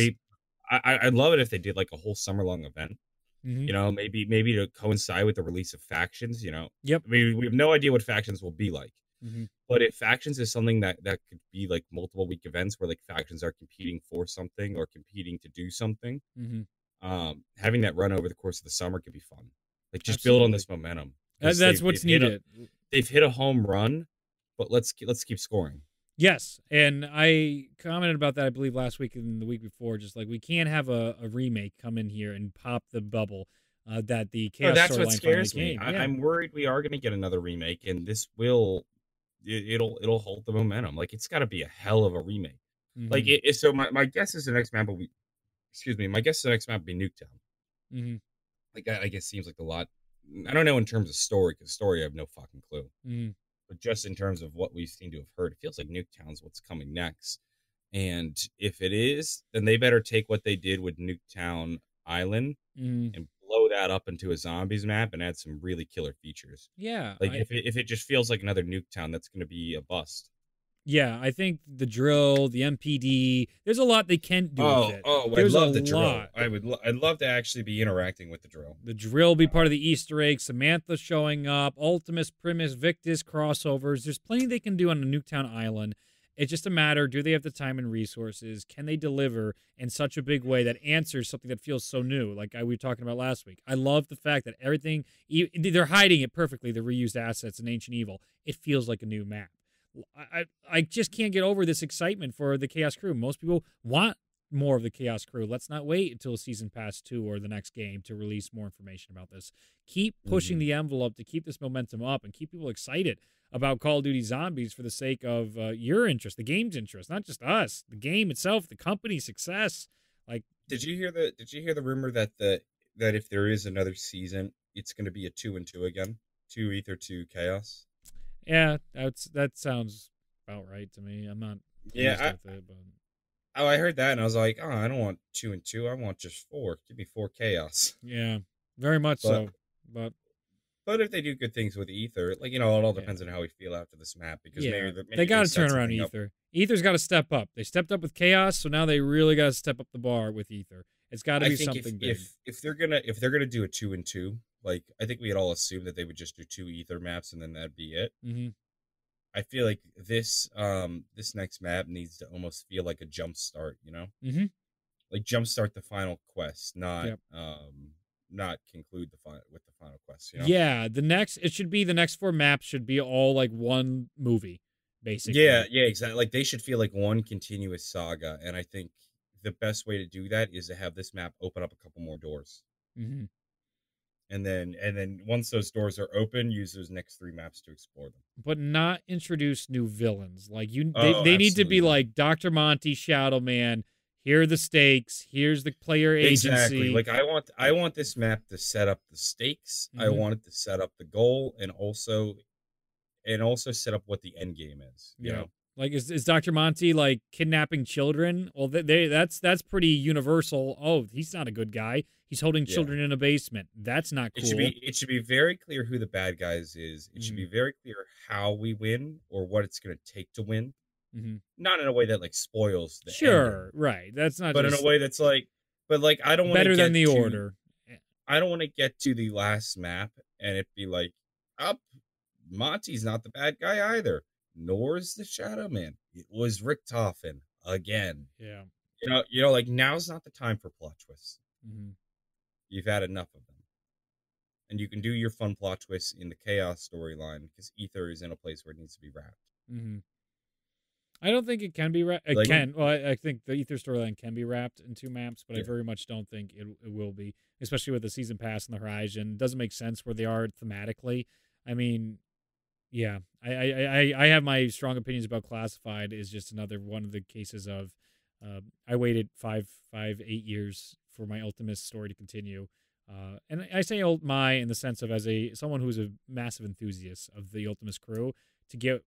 I I'd love it if they did like a whole summer long event. Mhm. You know, maybe maybe to coincide with the release of factions. You know, Yep. I mean, we have no idea what factions will be like. Mhm. But if factions is something that that could be like multiple week events where like factions are competing for something or competing to do something, Mhm. um, having that run over the course of the summer could be fun. Like just build on this momentum. That- that's what's they've hit a- needed. they've hit a home run, but let's let's keep scoring. Yes, and I commented about that I believe last week and the week before. Just like we can't have a, a remake come in here and pop the bubble uh, that the No, chaos that's what scares me. I, Yeah. I'm worried we are going to get another remake, and this will it, it'll it'll hold the momentum. Like it's got to be a hell of a remake. Like Mhm. it, it- so, my, my guess is the next map will be. Excuse me. My guess is the next map will be Nuketown. Mm-hmm. Like that, I guess seems like a lot. I don't know in terms of story because story I have no fucking clue. Mhm. But just in terms of what we seem to have heard, it feels like Nuketown's what's coming next. And if it is, then they better take what they did with Nuketown Island Mhm. and blow that up into a zombies map and add some really killer features. Yeah, Like I- if it, if it just feels like another Nuketown, that's going to be a bust. Yeah. I think the drill, the MPD. There's a lot they can do oh, with it. oh, There's a lot. I would, lo- I'd love to actually be interacting with the drill. The drill be part of the Easter egg. Samantha showing up. Ultimus, Primus, Victus crossovers. There's plenty they can do on a Nuketown Island. It's just a matter do they have the time and resources? Can they deliver in such a big way that answers something that feels so new? Like I, we were talking about last week. I love the fact that everything, they're hiding it perfectly, the reused assets in Ancient Evil. It feels like a new map. I, I, just can't get over this excitement for the Chaos Crew. Most people want more of the Chaos Crew. Let's not wait until Season Pass 2 or the next game to release more information about this. Keep pushing Mhm. the envelope to keep this momentum up and keep people excited about Call of Duty Zombies for the sake of uh, your interest, the game's interest, not just us, the game itself, the company's success. Like, did you hear the Did you hear the rumor that the that if there is another season, it's going to be a two and two again, two ether, two chaos. Yeah, that's that sounds about right to me. I'm not Yeah, I, with it, but oh, I heard that and I was like, oh, I don't want two and two. I want just four. Give me four chaos. yeah, very much But- so. But But if they do good things with ether, like you know, it all Yeah. depends on how we feel after this map because yeah, maybe, maybe they got to turn around something up. Ether. Ether's got to step up. They stepped up with Chaos, so now they really got to step up the bar with Ether. It's got to be something if, big. if if they're gonna if they're gonna do a two and two, like I think we had all assumed that they would just do two ether maps and then that'd be it. hmm I feel like this um this next map needs to almost feel like a jump start, you know, hmm like jump start the final quest, not Yep. um not conclude the final with the final quest. You know? Yeah, the next it should be the next four maps should be all like one movie, basically. Yeah, yeah, exactly. Like they should feel like one continuous saga, and I think the best way to do that is to have this map open up a couple more doors, hmm and then and then once those doors are open, use those next three maps to explore them. but not introduce new villains. Like you, they, Oh, they need to be like Doctor Monty, Shadow Man. Here are the stakes. Here's the player agency. Exactly. Like I want I want this map to set up the stakes. I Mhm. want it to set up the goal, and also and also set up what the end game is. You Yeah. know. Like is is Dr. Monty like kidnapping children? Well, they, they that's that's pretty universal. Oh, he's not a good guy. He's holding Yeah. children in a basement. That's not cool. It should be it should be very clear who the bad guys is. It should Mm-hmm. be very clear how we win or what it's going to take to win. Mhm. Not in a way that like spoils the Sure, ending, right. That's not but in a way that's like but like I don't want better than the to, order. I don't want to get to the last map and it be like up Monty's not the bad guy either. Nor is the Shadow Man. It was Richtofen again. Yeah. You know, you know, like now's not the time for plot twists. hmm You've had enough of them. And you can do your fun plot twists in the chaos storyline because Ether is in a place where it needs to be wrapped. hmm I don't think it can be wrapped. It Like- can. Well, I, I think the Ether storyline can be wrapped in two maps, but I very much don't think it, it will be, especially with the season pass on the horizon. It doesn't make sense where they are thematically. I mean, yeah, I I, I, have my strong opinions about Classified. Is just another one of the cases of uh, I waited five five eight years for my Ultimus story to continue. Uh, and I say old my in the sense of as a someone who's a massive enthusiast of the Ultimus crew to get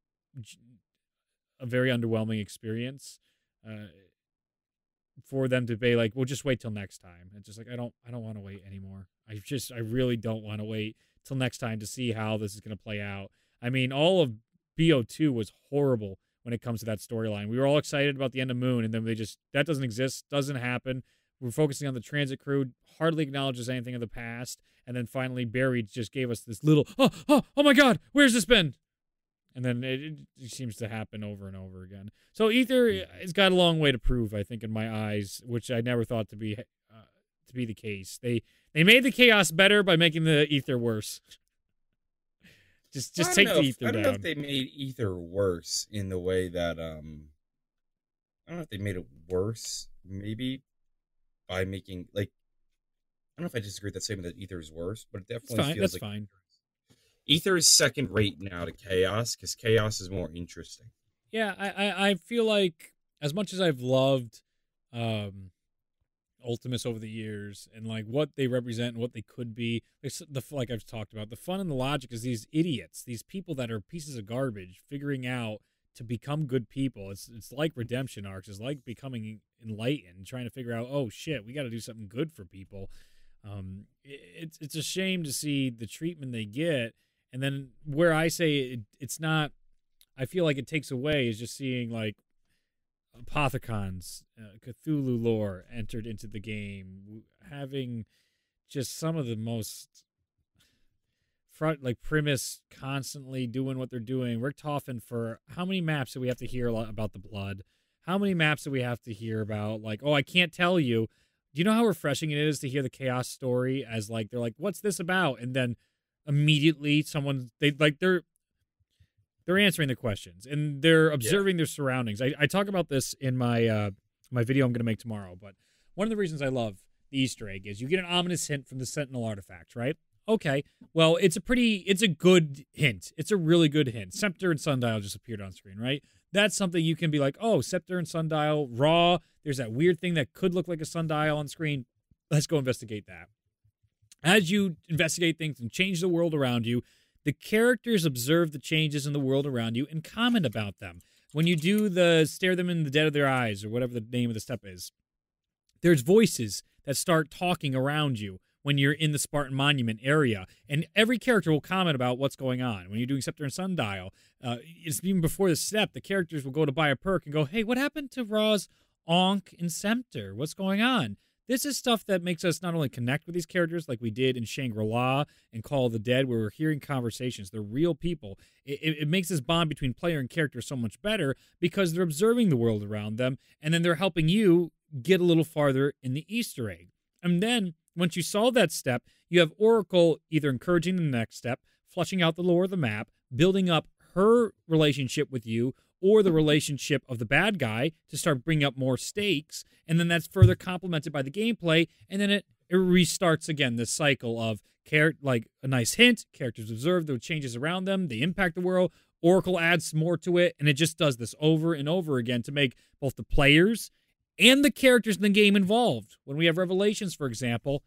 a very underwhelming experience uh, for them to be like, "We'll just wait till next time." It's just like I don't, I don't want to wait anymore. I just, I really don't want to wait till next time to see how this is going to play out. I mean, all of Bo2 was horrible when it comes to that storyline. We were all excited about the end of Moon, and then they just that doesn't exist, doesn't happen. We're focusing on the transit crew, hardly acknowledges anything of the past, and then finally Barry just gave us this little, oh, oh, oh my God, where's this been? And then it, it seems to happen over and over again. So Ether has got a long way to prove, I think, in my eyes, which I never thought to be uh, to be the case. They they made the chaos better by making the Ether worse. Just just take the if- Ether I don't know if they made Ether worse in the way that um I don't know if they made it worse, maybe by making like I don't know if I disagree with that statement that Ether is worse, but it definitely fine. feels That's like fine. Ether is second rate now to Chaos because Chaos is more interesting. Yeah, I, I, I feel like as much as I've loved um Ultimus over the years and like what they represent and what they could be, like the like I've talked about, the fun and the logic is these idiots, these people that are pieces of garbage, figuring out to become good people. It's it's like redemption arcs. It's like becoming enlightened, trying to figure out, oh shit, we got to do something good for people. Um, i- it's it's a shame to see the treatment they get, and then where I say it, it's not I feel like it takes away is just seeing like Apothicons, uh, Cthulhu lore entered into the game, having just some of the most front like Primus constantly doing what they're doing. Richtofen for how many maps do we have to hear about the blood? How many maps do we have to hear about like, oh, I can't tell you. Do you know how refreshing it is to hear the chaos story as like they're like, what's this about? And then immediately someone they like they're they're answering the questions and they're observing their surroundings. I, I talk about this in my uh my video I'm gonna make tomorrow, but one of the reasons I love the Easter egg is you get an ominous hint from the Sentinel artifact, right? Okay. Well, it's a pretty it's a good hint. It's a really good hint. Scepter and Sundial just appeared on screen, right? That's something you can be like, oh, Scepter and Sundial, Ra. There's that weird thing that could look like a sundial on screen. Let's go investigate that. As you investigate things and change the world around you, the characters observe the changes in the world around you and comment about them. When you do the stare them in the dead of their eyes or whatever the name of the step is, there's voices that start talking around you when you're in the Spartan Monument area. And every character will comment about what's going on. When you're doing Scepter and Sundial, uh, it's even before the step, the characters will go to buy a perk and go, hey, what happened to Ra's Ankh and Scepter? What's going on? This is stuff that makes us not only connect with these characters like we did in Shangri La and Call of the Dead, where we're hearing conversations. They're real people. It, it, it, makes this bond between player and character so much better because they're observing the world around them and then they're helping you get a little farther in the Easter egg. And then once you solve that step, you have Oracle either encouraging the next step, flushing out the lore of the map, building up her relationship with you, or the relationship of the bad guy to start bringing up more stakes. And then that's further complemented by the gameplay. And then it, it restarts again this cycle of care like a nice hint, characters observe the changes around them, they impact the world. Oracle adds more to it, and it just does this over and over again to make both the players and the characters in the game involved. When we have revelations, for example,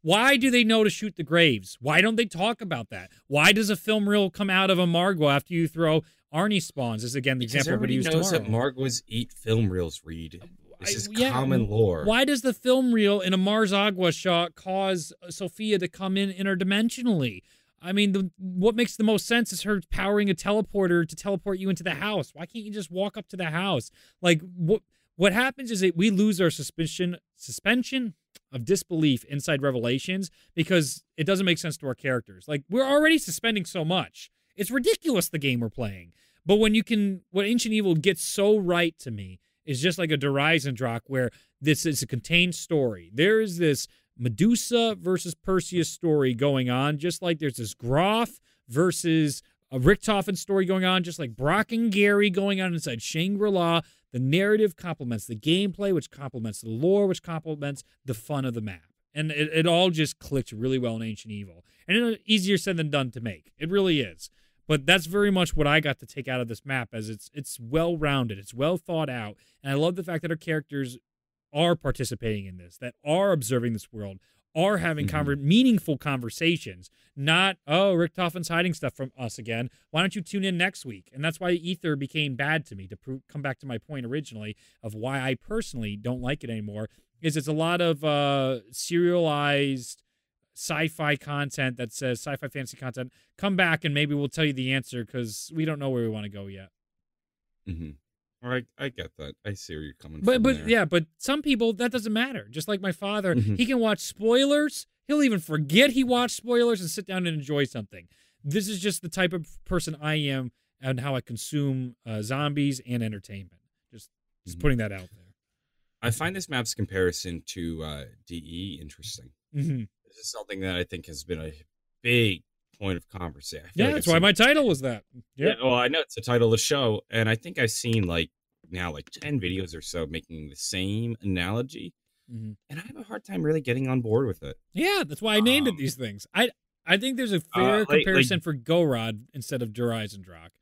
why do they know to shoot the graves? Why don't they talk about that? Why does a film reel come out of a Margwa after you throw Arnie spawns? Is again the example we use knows tomorrow. that Margwas eat film reels, read. Uh, this is I- yeah, common lore. Why does the film reel in a Margwa shot cause uh, Sophia to come in interdimensionally? I mean, the, what makes the most sense is her powering a teleporter to teleport you into the house. Why can't you just walk up to the house? Like what? What happens is that we lose our suspicion, suspension of disbelief inside Revelations because it doesn't make sense to our characters. Like we're already suspending so much. It's ridiculous the game we're playing. But when you can, what Ancient Evil gets so right to me is just like a Der Eisendrache where this is a contained story. There is this Medusa versus Perseus story going on, just like there's this Groph versus a Richtofen story going on, just like Brock and Gary going on inside Shangri La. The narrative complements the gameplay, which complements the lore, which complements the fun of the map. And it, it all just clicked really well in Ancient Evil. And it's easier said than done to make. It really is. But that's very much what I got to take out of this map as it's it's well rounded, it's well thought out. And I love the fact that our characters are participating in this, that are observing this world, are having Mhm. conver- meaningful conversations, not, oh, Richtofen's hiding stuff from us again. Why don't you tune in next week? And that's why Ether became bad to me, to pro- come back to my point originally of why I personally don't like it anymore, is it's a lot of uh, serialized sci-fi content that says sci-fi fantasy content. Come back and maybe we'll tell you the answer because we don't know where we want to go yet. hmm All right, I get that. I see where you're coming But from. but there. yeah, but some people that doesn't matter. Just like my father, Mhm. he can watch spoilers. He'll even forget he watched spoilers and sit down and enjoy something. This is just the type of person I am and how I consume uh, zombies and entertainment. Just just Mhm. putting that out there. I find this map's comparison to uh, DE interesting. hmm This is something that I think has been a big point of conversation. Yeah, like that's I've why seen- my title was that. Yeah, Yeah. well, I know it's the title of the show, and I think I've seen like now like ten videos or so making the same analogy, Mhm. and I have a hard time really getting on board with it. Yeah, that's why I named it Um, these things. I I think there's a fair Uh, like- like- comparison for Gorod instead of Der Eisendrache.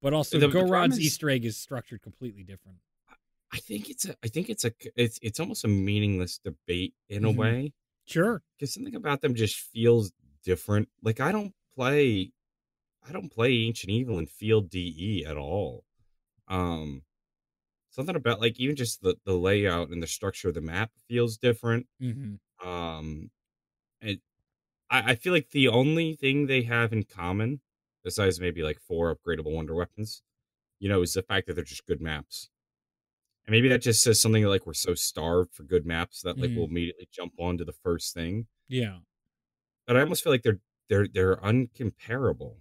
But also The- the Gorod's is- Easter egg is structured completely different. I think it's a I think it's a it's it's almost a meaningless debate in a Mhm. way Sure. because something about them just feels different. Like I don't play I don't play Ancient Evil and feel DE at all. Um something about like even just the the layout and the structure of the map feels different. hmm Um and I, I feel like the only thing they have in common, besides maybe like four upgradable wonder weapons, you know, is the fact that they're just good maps. And maybe that just says something like we're so starved for good maps that like Mhm. we'll immediately jump on to the first thing Yeah. but I almost feel like they're they're they're uncomparable.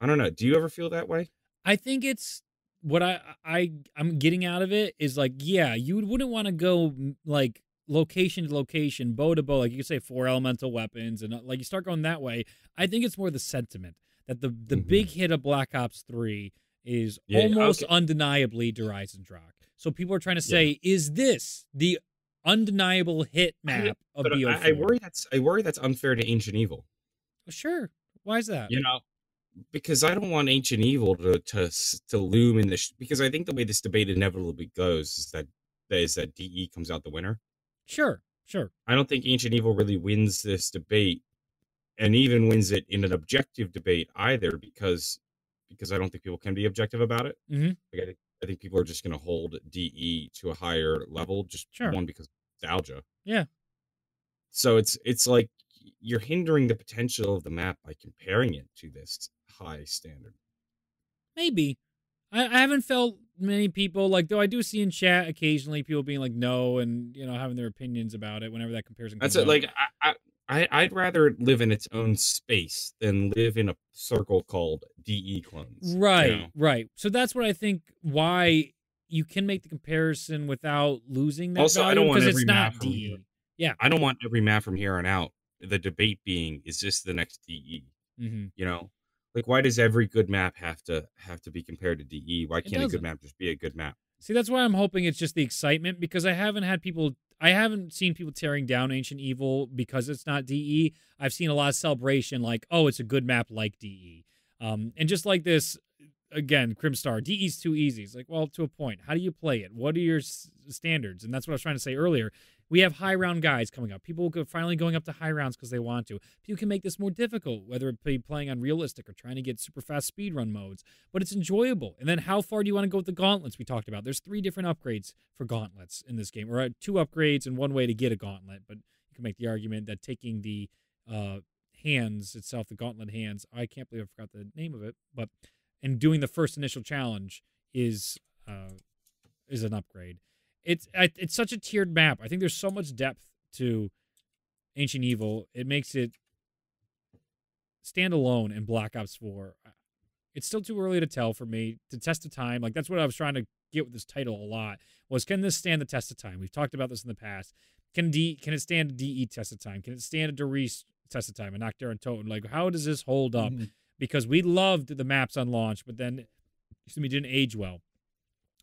I don't know. Do you ever feel that way? I think it's what I I I'm getting out of it is like yeah, you wouldn't want to go mm, like location to location, bow to bow, like you could say four elemental weapons, and uh, like you start going that way. I think it's more the sentiment that the the Mhm. big hit of Black Ops Three is Yeah, almost okay. undeniably Der Eisendrache. So people are trying to say, is this the undeniable hit I- map of But BO4? I, I worry that's I worry that's unfair to Ancient Evil. Sure. Why is that? You know, because I don't want Ancient Evil to to to loom in this because I think the way this debate inevitably goes is that is that DE comes out the winner. Sure. Sure. I don't think Ancient Evil really wins this debate, and even wins it in an objective debate either, because because I don't think people can be objective about it. Mhm. Like I think I think people are just going to hold DE to a higher level, just Sure. one because of nostalgia. Yeah. So it's it's like you're hindering the potential of the map by comparing it to this high standard. Maybe. I, I haven't felt many people like though I do see in chat occasionally people being like no and you know having their opinions about it whenever that comparison That's it. up. Like I, I, I- I'd rather live in its own space than live in a circle called DE clones. you right, know? right. So that's what I think why you can make the comparison without losing that Also, I don't want because every it's map not from DE. here. I don't want every map from here on out. The debate being, is this the next DE? hmm You know, like why does every good map have to have to be compared to DE? Why can't a good map just be a good map? See, that's why I'm hoping it's just the excitement because I haven't had people, I haven't seen people tearing down Ancient Evil because it's not DE. I've seen a lot of celebration, like, oh, it's a good map like DE. Um, and just like this, again, Crimstar, DE's too easy. It's like, well, to a point. How do you play it? What are your s- standards? And that's what I was trying to say earlier. We have high round guys coming up. People finally going up to high rounds because they want to. People can make this more difficult, whether it be playing on realistic or trying to get super fast speed run modes but it's enjoyable. And then how far do you want to go with the gauntlets we talked about? There's three different upgrades for gauntlets in this game, or uh, two upgrades and one way to get a gauntlet. But you can make the argument that taking the uh, hands itself, the gauntlet hands, I can't believe I forgot the name of it, but and doing the first initial challenge is uh, is an upgrade. It's it's such a tiered map. I think there's so much depth to Ancient Evil. It makes it stand alone in Black Ops 4. It's still too early to tell for me to test the time. Like that's what I was trying to get with this title a lot. Was can this stand the test of time? We've talked about this in the past. Can D can it stand a DE test of time? Can it stand a Doris test of time? And Kino der Toten? Like how does this hold up? Because we loved the maps on launch, but then excuse me, didn't age well.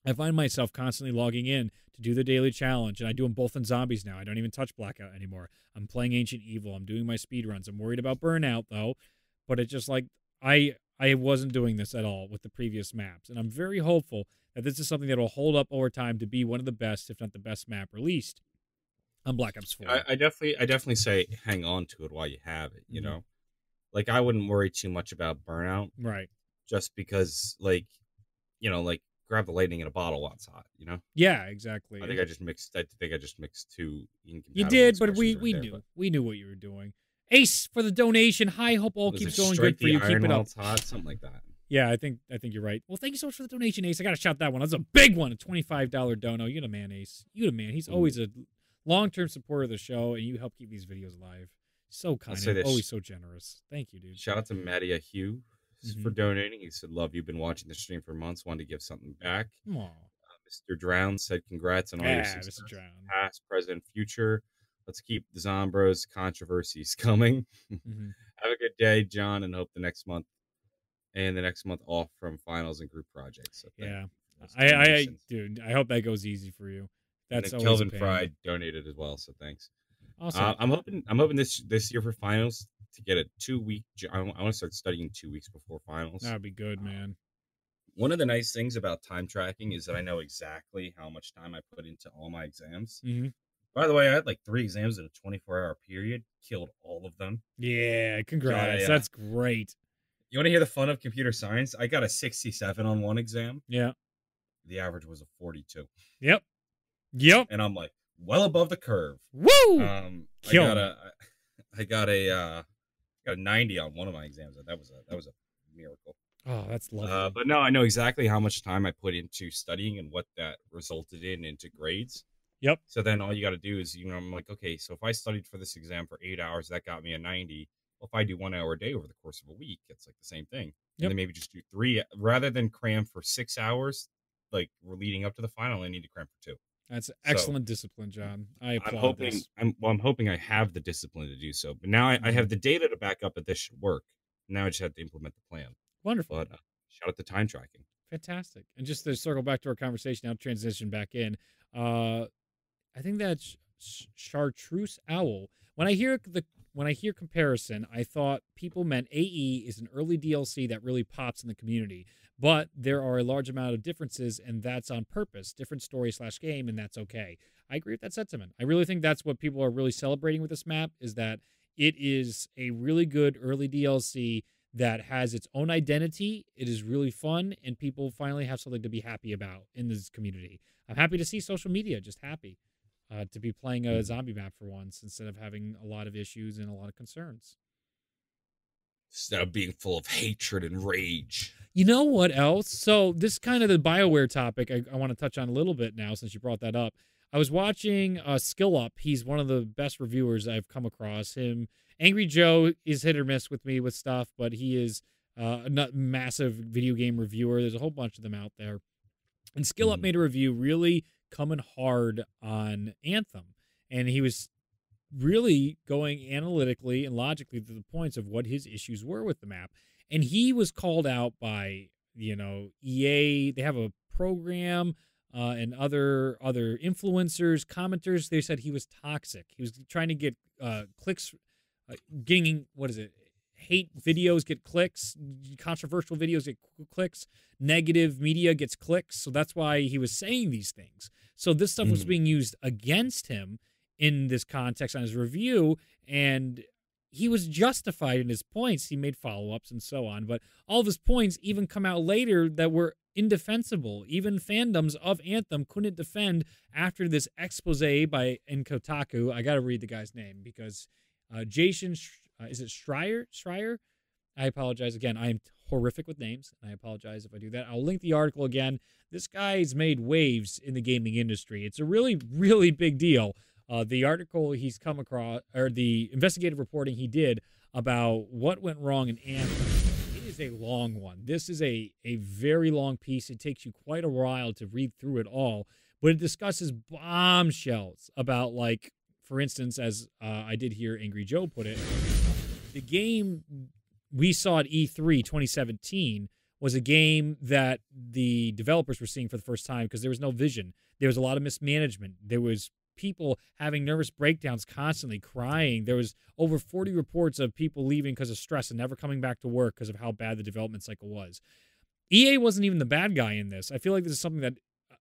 I find myself constantly logging in to do the daily challenge, and I do them both in zombies now. I don't even touch blackout anymore. I'm playing Ancient Evil. I'm doing my speed runs. I'm worried about burnout though, but it's just like I I wasn't doing this at all with the previous maps, and I'm very hopeful that this is something that will hold up over time to be one of the best, if not the best map released on Black Ops 4. I, I definitely, I definitely say hang on to it while you have it. You Mhm. know, like I wouldn't worry too much about burnout, right. just because, like, you know, like grab the lightning in a bottle while it's hot. You know, Yeah, exactly. I think I just mixed. I think I just mixed two. You did, but we expressions we there, knew but we knew what you were doing. Ace for the donation. Hi, hope all keeps going good for you. Keep it up. Hot, something like that. Yeah, I think I think you're right. Well, thank you so much for the donation, Ace. I gotta shout that one. That's a big one, a twenty five dollar dono. You're the man, Ace. You're the man. He's always a long term supporter of the show, and you help keep these videos alive. So kind and this. always so generous. Thank you, dude. Shout out to Mattia Hugh for Mhm. donating. He said, "Love, you've been watching the stream for months. Wanted to give something back." Aw. Mr. Drown said, "Congrats on all your success, Mr. Drown. past, present, future. Let's keep the Zombros controversies coming. Mhm. Have a good day, John, and hope the next month and the next month off from finals and group projects. So Yeah. for I, I, I, dude, I hope that goes easy for you. And That's then always a Kelvin. Fry donated as well, so thanks. Awesome. Uh, I'm hoping I'm hoping this this year for finals to get a two week. I, want to start studying two weeks before finals. That'd be good, man. One of the nice things about time tracking is that I know exactly how much time I put into all my exams. hmm By the way, I had like three exams in a 24 hour period, killed all of them. Yeah, congrats. yeah. That's great. You want to hear the fun of computer science? I got a 67 on one exam. Yeah. The average was a 42. Yep. Yep. And I'm like, well above the curve. Woo! Um, I Kill got a, I got a, uh, got a 90 on one of my exams. That was a, that was a miracle. oh, that's lovely. Uh, but no, I know exactly how much time I put into studying and what that resulted in into grades. Yep. So then all you got to do is, you know, I'm like, okay, so if I studied for this exam for eight hours, that got me a 90. Well, if I do one hour a day over the course of a week, it's like the same thing. Yep. And then maybe just do three rather than cram for six hours. Like we're leading up to the final, I need to cram for two. That's excellent discipline, John. I applaud I'm hoping this. I'm well, I'm hoping I have the discipline to do so. But now I, I Mm-hmm. have the data to back up that this should work. Now I just have to implement the plan. Wonderful. But uh, shout out to time tracking. Fantastic. And just to circle back to our conversation, I'll transition back in. Uh, I think that's Chartreuse Owl. When I hear the when I hear comparison, I thought people meant AE is an early DLC that really pops in the community, but there are a large amount of differences, and that's on purpose. Different story slash game, and that's okay. I agree with that sentiment. I really think that's what people are really celebrating with this map is that it is a really good early DLC that has its own identity. It is really fun, and people finally have something to be happy about in this community. I'm happy to see social media just happy uh, to be playing a zombie map for once instead of having a lot of issues and a lot of concerns. Instead of being full of hatred and rage. You know what else? So this is kind of the Bioware topic I, I want to touch on a little bit now since you brought that up. I was watching uh, Skill Up. He's one of the best reviewers I've come across. Him, Angry Joe is hit or miss with me with stuff, but he is uh, a massive video game reviewer. There's a whole bunch of them out there. And Skill Up Mhm. made a review really coming hard on Anthem, and he was really going analytically and logically to the points of what his issues were with the map. And he was called out by you know EA. They have a program uh, and other other influencers, commenters. They said he was toxic. He was trying to get uh, clicks, uh, getting what is it? Hate videos get clicks, controversial videos get clicks, negative media gets clicks. So that's why he was saying these things. So this stuff was Mhm. being used against him in this context on his review, and he was justified in his points. He made follow ups and so on, but all of his points even come out later that were indefensible. Even fandoms of Anthem couldn't defend after this expose by Kotaku. I got to read the guy's name because uh, Jason, uh, is it Schreier? Schreier? I apologize again. I am horrific with names, and I apologize if I do that. I'll link the article again. This guy's made waves in the gaming industry. It's a really, really big deal. Uh, the article he's come across, or the investigative reporting he did about what went wrong in Anthem, it is a long one. This is a, a very long piece. It takes you quite a while to read through it all, but it discusses bombshells about, like, for instance, as uh, I did hear Angry Joe put it, the game we saw at E E3 2017 was a game that the developers were seeing for the first time because there was no vision. There was a lot of mismanagement. There was people having nervous breakdowns constantly crying. There was over 40 reports of people leaving because of stress and never coming back to work because of how bad the development cycle was. EA wasn't even the bad guy in this. I feel like this is something that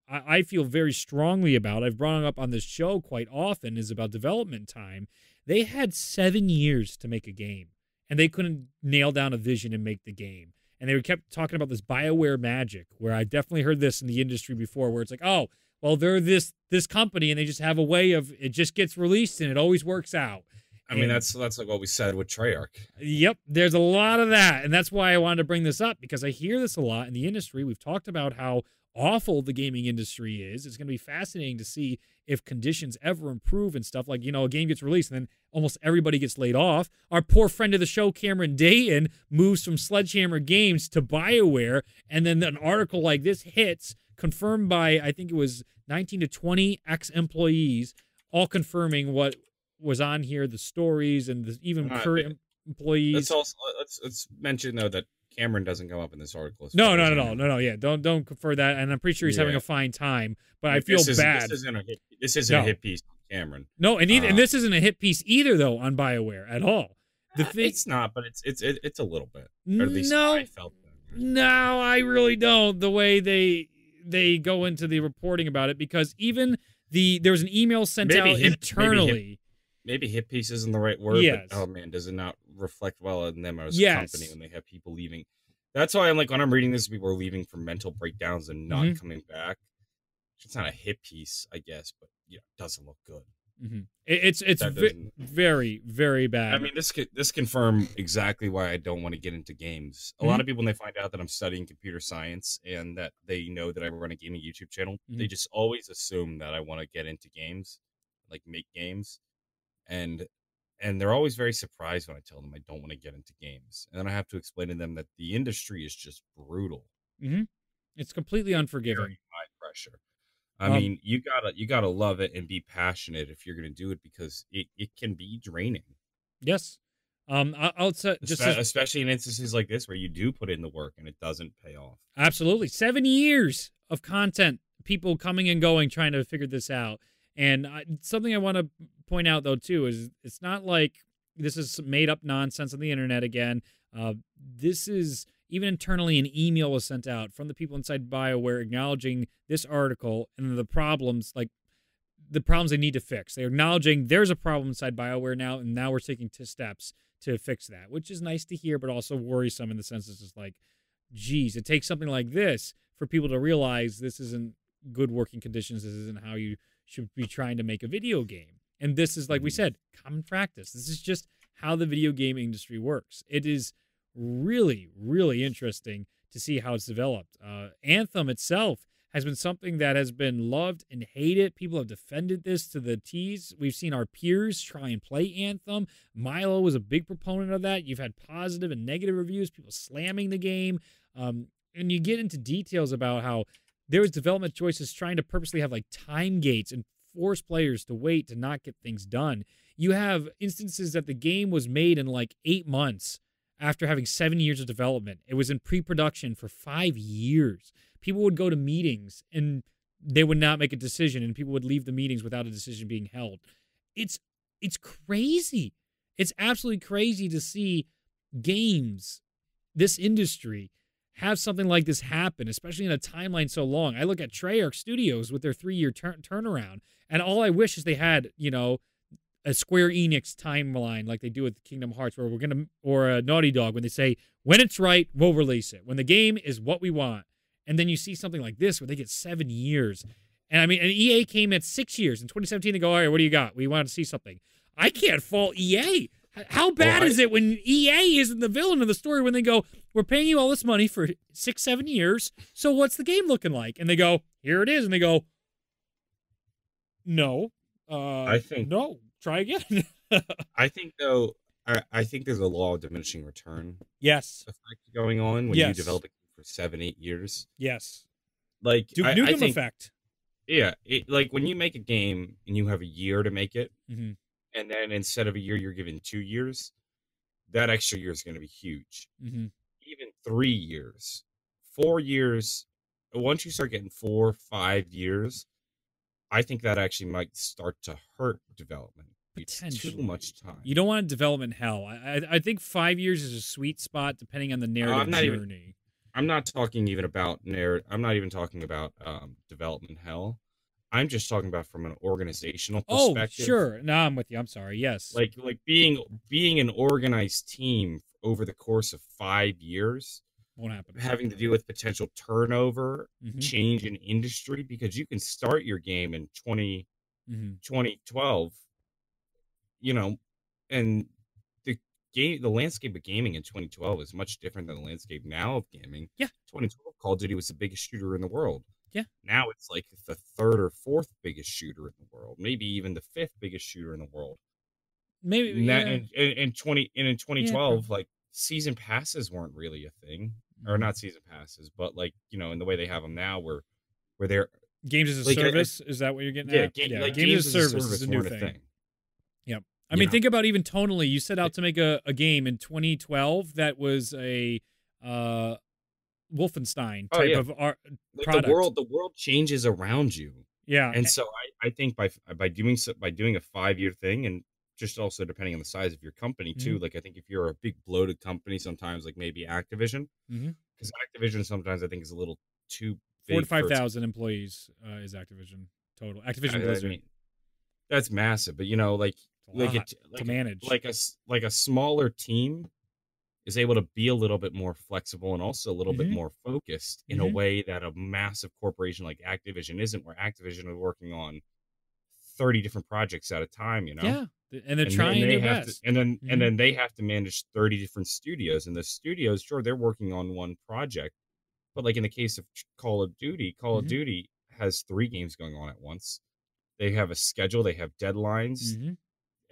I, I feel very strongly about. I've brought up on this show quite often is about development time. They had seven years to make a game and they couldn't nail down a vision and make the game. And they kept talking about this Bioware magic, where I definitely heard this in the industry before, where it's like, oh, well, they're this this company, and they just have a way of it just gets released and it always works out. I mean, And- that's that's like what we said with Treyarch. Yep, there's a lot of that, and that's why I wanted to bring this up because I hear this a lot in the industry. We've talked about how awful the gaming industry is. It's going to be fascinating to see if conditions ever improve and stuff. Like you know, a game gets released and then almost everybody gets laid off. Our poor friend of the show, Cameron Dayton, moves from Sledgehammer Games to Bioware, and then an article like this hits, confirmed by I think it was 19 to 20 ex employees, all confirming what was on here, the stories and the, even Uh, current employees. Let's also let's let's mention though that Cameron doesn't come up in this article. No, no, no, no, no, no. Yeah, don't don't confer that. And I'm pretty sure he's having a fine time. But I feel this bad. This isn't a hit, this isn't No. a hit piece on Cameron. no, and, either, and Uh, this isn't a hit piece either, though, on Bioware at all. The thing, It's not, but it's it's it's a little bit. Or at least no, I felt that. no, I really don't. The way they they go into the reporting about it, because even the there was an email sent Maybe out hit- maybe hit- internally. Maybe hit piece isn't the right word, Yes. but oh man, does it not reflect well on them as Yes. a company when they have people leaving? That's why I'm like when I'm reading this, people are leaving for mental breakdowns and not Mhm. coming back. It's not a hit piece, I guess, but yeah, it doesn't look good. Mhm. It's it's That very very bad. I mean, this could this confirm exactly why I don't want to get into games. A lot of people when they find out that I'm studying computer science and that they know that I run a gaming YouTube channel, they just always assume that I want to get into games, like make games. And and they're always very surprised when I tell them I don't want to get into games. And then I have to explain to them that the industry is just brutal. hmm It's completely unforgiving. Very high pressure. I Um, mean, you gotta you gotta love it and be passionate if you're gonna do it because it, it can be draining. Yes. Um, I, I'll say just Espe- as- especially in instances like this where you do put in the work and it doesn't pay off. Absolutely. Seven years of content, people coming and going, trying to figure this out. And I, something I want to point out, though, too, is it's not like this is made up nonsense on the internet again. Uh, this is even internally, an email was sent out from the people inside BioWare acknowledging this article and the problems, like the problems they need to fix. They're acknowledging there's a problem inside BioWare now, and now we're taking t- steps to fix that, which is nice to hear, but also worrisome in the sense it's just like, geez, it takes something like this for people to realize this isn't good working conditions. This isn't how you should be trying to make a video game. And this is, like we mm-hmm. said, common practice. This is just how the video game industry works. It is really, really interesting to see how it's developed. Uh, Anthem itself has been something that has been loved and hated. People have defended this to the T's. We've seen our peers try and play Anthem. Milo was a big proponent of that. You've had positive and negative reviews, people slamming the game. Um, and you get into details about how there was development choices trying to purposely have like time gates and force players to wait to not get things done. You have instances that the game was made in like eight months after having seven years of development. It was in pre production for five years. People would go to meetings and they would not make a decision, and people would leave the meetings without a decision being held. It's it's crazy. It's absolutely crazy to see games, this industry, have something like this happen, especially in a timeline so long. I look at Treyarch Studios with their three year turn turnaround, and all I wish is they had, you know, a Square Enix timeline like they do with Kingdom Hearts, where we're gonna, or a Naughty Dog, when they say when it's right, we'll release it. When the game is what we want, and then you see something like this where they get seven years, and I mean, and EA came at six years in 2017. They go, all right, what do you got? We want to see something. I can't fault EA. How bad I- is it when EA isn't the villain of the story? When they go, we're paying you all this money for six, seven years. So what's the game looking like? And they go, here it is. And they go, no. Uh, I think- no. Try again. I think though, I, I think there's a law of diminishing return yes. effect going on when Yes. you develop it for seven, eight years. Yes. Like Duke I, I Nukem think, effect. yeah, it, like when you make a game and you have a year to make it, hmm and then instead of a year, you're given two years. That extra year is going to be huge. hmm Even three years, four years. Once you start getting four, five years, I think that actually might start to hurt development. It's too much time. You don't want development hell. I, I I think five years is a sweet spot depending on the narrative I'm not even- journey. I'm not talking even about narrative. I'm not even talking about um, development hell. I'm just talking about from an organizational Oh, perspective. sure. No, I'm with you. I'm sorry. Yes. Like like being being an organized team over the course of five years, won't happen. having to deal with potential turnover, Mhm, change in industry, because you can start your game in 20, mhm. 2012, you know, and the game, the landscape of gaming in 2012 is much different than the landscape now of gaming. Yeah. 2012 Call of Duty was the biggest shooter in the world. Yeah. Now it's like the third or fourth biggest shooter in the world, maybe even the fifth biggest shooter in the world. Maybe. And, that, yeah. and, and, and 20 and in 2012, like season passes weren't really a thing, or Mhm. not season passes, but like you know, in the way they have them now, where where they're Games as a like, I- I- service. is that what you're getting yeah, at? ga- yeah. like games, as a service, is a new weren't thing. I mean, know? think about even tonally. You set out to make a, a game in 2012 that was a uh, Wolfenstein Oh, type yeah. of art. Product. the world, the world changes around you. Yeah. and so I, I think by by doing so by doing a five year thing and just also depending on the size of your company too Mm-hmm. like i think if you're a big bloated company sometimes like maybe activision because activision sometimes i think is a little too Four to five its- employees uh, is Activision total. Activision I- I mean, that's massive but you know like like it like to a- manage. like a like a smaller team is able to be a little bit more flexible and also a little bit Mhm. more focused in a Mhm. way that a massive corporation like Activision isn't, where Activision is working on thirty different projects at a time. You know, yeah, and they're and trying their they have best. to, and then Mhm. and then they have to manage thirty different studios, and the studios, sure, they're working on one project, but like in the case of Call of Duty, Call of Duty has three games going on at once. They have a schedule, they have deadlines, Mhm.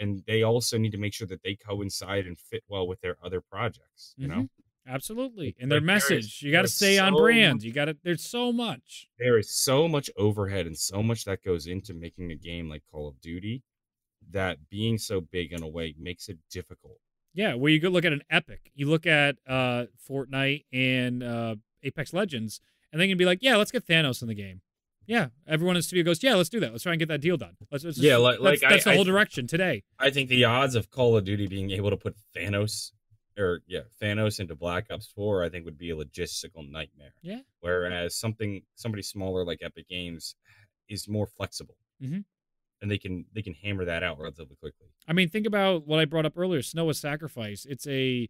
And they also need to make sure that they coincide and fit well with their other projects. You know, Absolutely. And their Like, there is- message, you got to stay on brand. much- You got to, there's so much. there is so much overhead and so much that goes into making a game like Call of Duty that being so big in a way makes it difficult. Yeah. Where you go look at an Epic, you look at uh, Fortnite and uh, Apex Legends, and they can be like, yeah, let's get Thanos in the game. Yeah. Everyone in the studio goes, yeah, let's do that. Let's try and get that deal done. Let's, let's Yeah, like- that's, like, that's I- the whole I- direction today. I think the odds of Call of Duty being able to put Thanos or yeah, Thanos into Black Ops 4 I think would be a logistical nightmare. Yeah. Whereas something somebody smaller like Epic Games is more flexible. Mhm. And they can they can hammer that out relatively quickly. I mean, think about what I brought up earlier. Senua's Sacrifice. It's a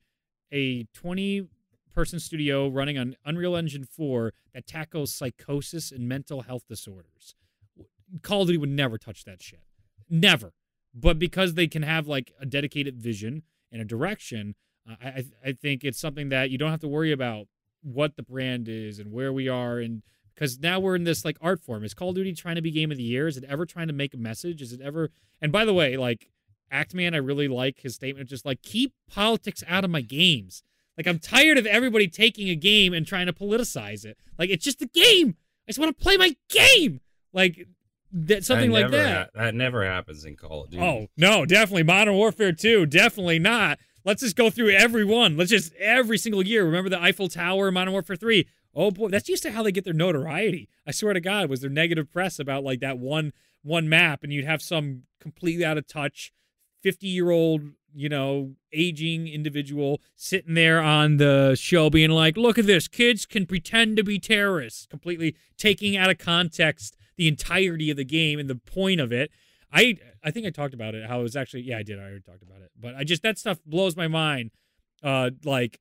a twenty person studio running on Unreal Engine four that tackles psychosis and mental health disorders. Call of Duty would never touch that shit, never. But because they can have like a dedicated vision and a direction, uh, I I- I think it's something that you don't have to worry about what the brand is and where we are and because now we're in this like art form. Is Call of Duty trying to be game of the year? Is it ever trying to make a message? Is it ever? And by the way, like Actman, I really like his statement, just like keep politics out of my games. Like I'm tired of everybody taking a game and trying to politicize it. Like it's just a game. I just want to play my game. Like that something That like that. ha- that never happens in Call of Duty. Oh no, definitely Modern Warfare 2. Definitely not. Let's just go through every one. Let's just every single year. Remember the Eiffel Tower, Modern Warfare 3. Oh boy, that's used to how they get their notoriety. I swear to God, was there negative press about like that one one map, and you'd have some completely out of touch, fifty year old, you know, aging individual sitting there on the show, being like, "Look at this, kids can pretend to be terrorists," completely taking out of context the entirety of the game and the point of it. I I think I talked about it. How it was actually yeah I did I already talked about it. But I just that stuff blows my mind. Uh, like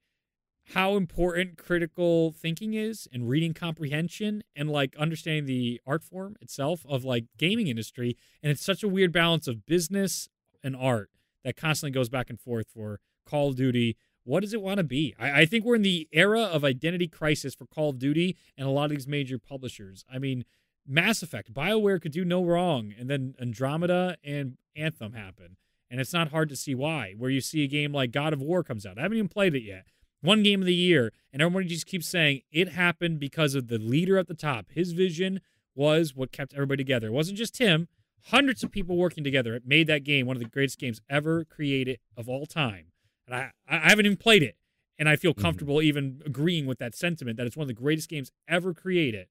how important critical thinking is and reading comprehension and like understanding the art form itself of like gaming industry. And it's such a weird balance of business and art that constantly goes back and forth for Call of Duty. What does it want to be? I, I think we're in the era of identity crisis for Call of Duty and a lot of these major publishers. I mean, Mass Effect, BioWare could do no wrong, and then Andromeda and Anthem happen. And it's not hard to see why. Where you see a game like God of War comes out. I haven't even played it yet. One game of the year, and everybody just keeps saying it happened because of the leader at the top. His vision was what kept everybody together. It wasn't just him. Hundreds of people working together it made that game one of the greatest games ever created of all time. And I, I haven't even played it. And I feel Mhm. comfortable even agreeing with that sentiment that it's one of the greatest games ever created.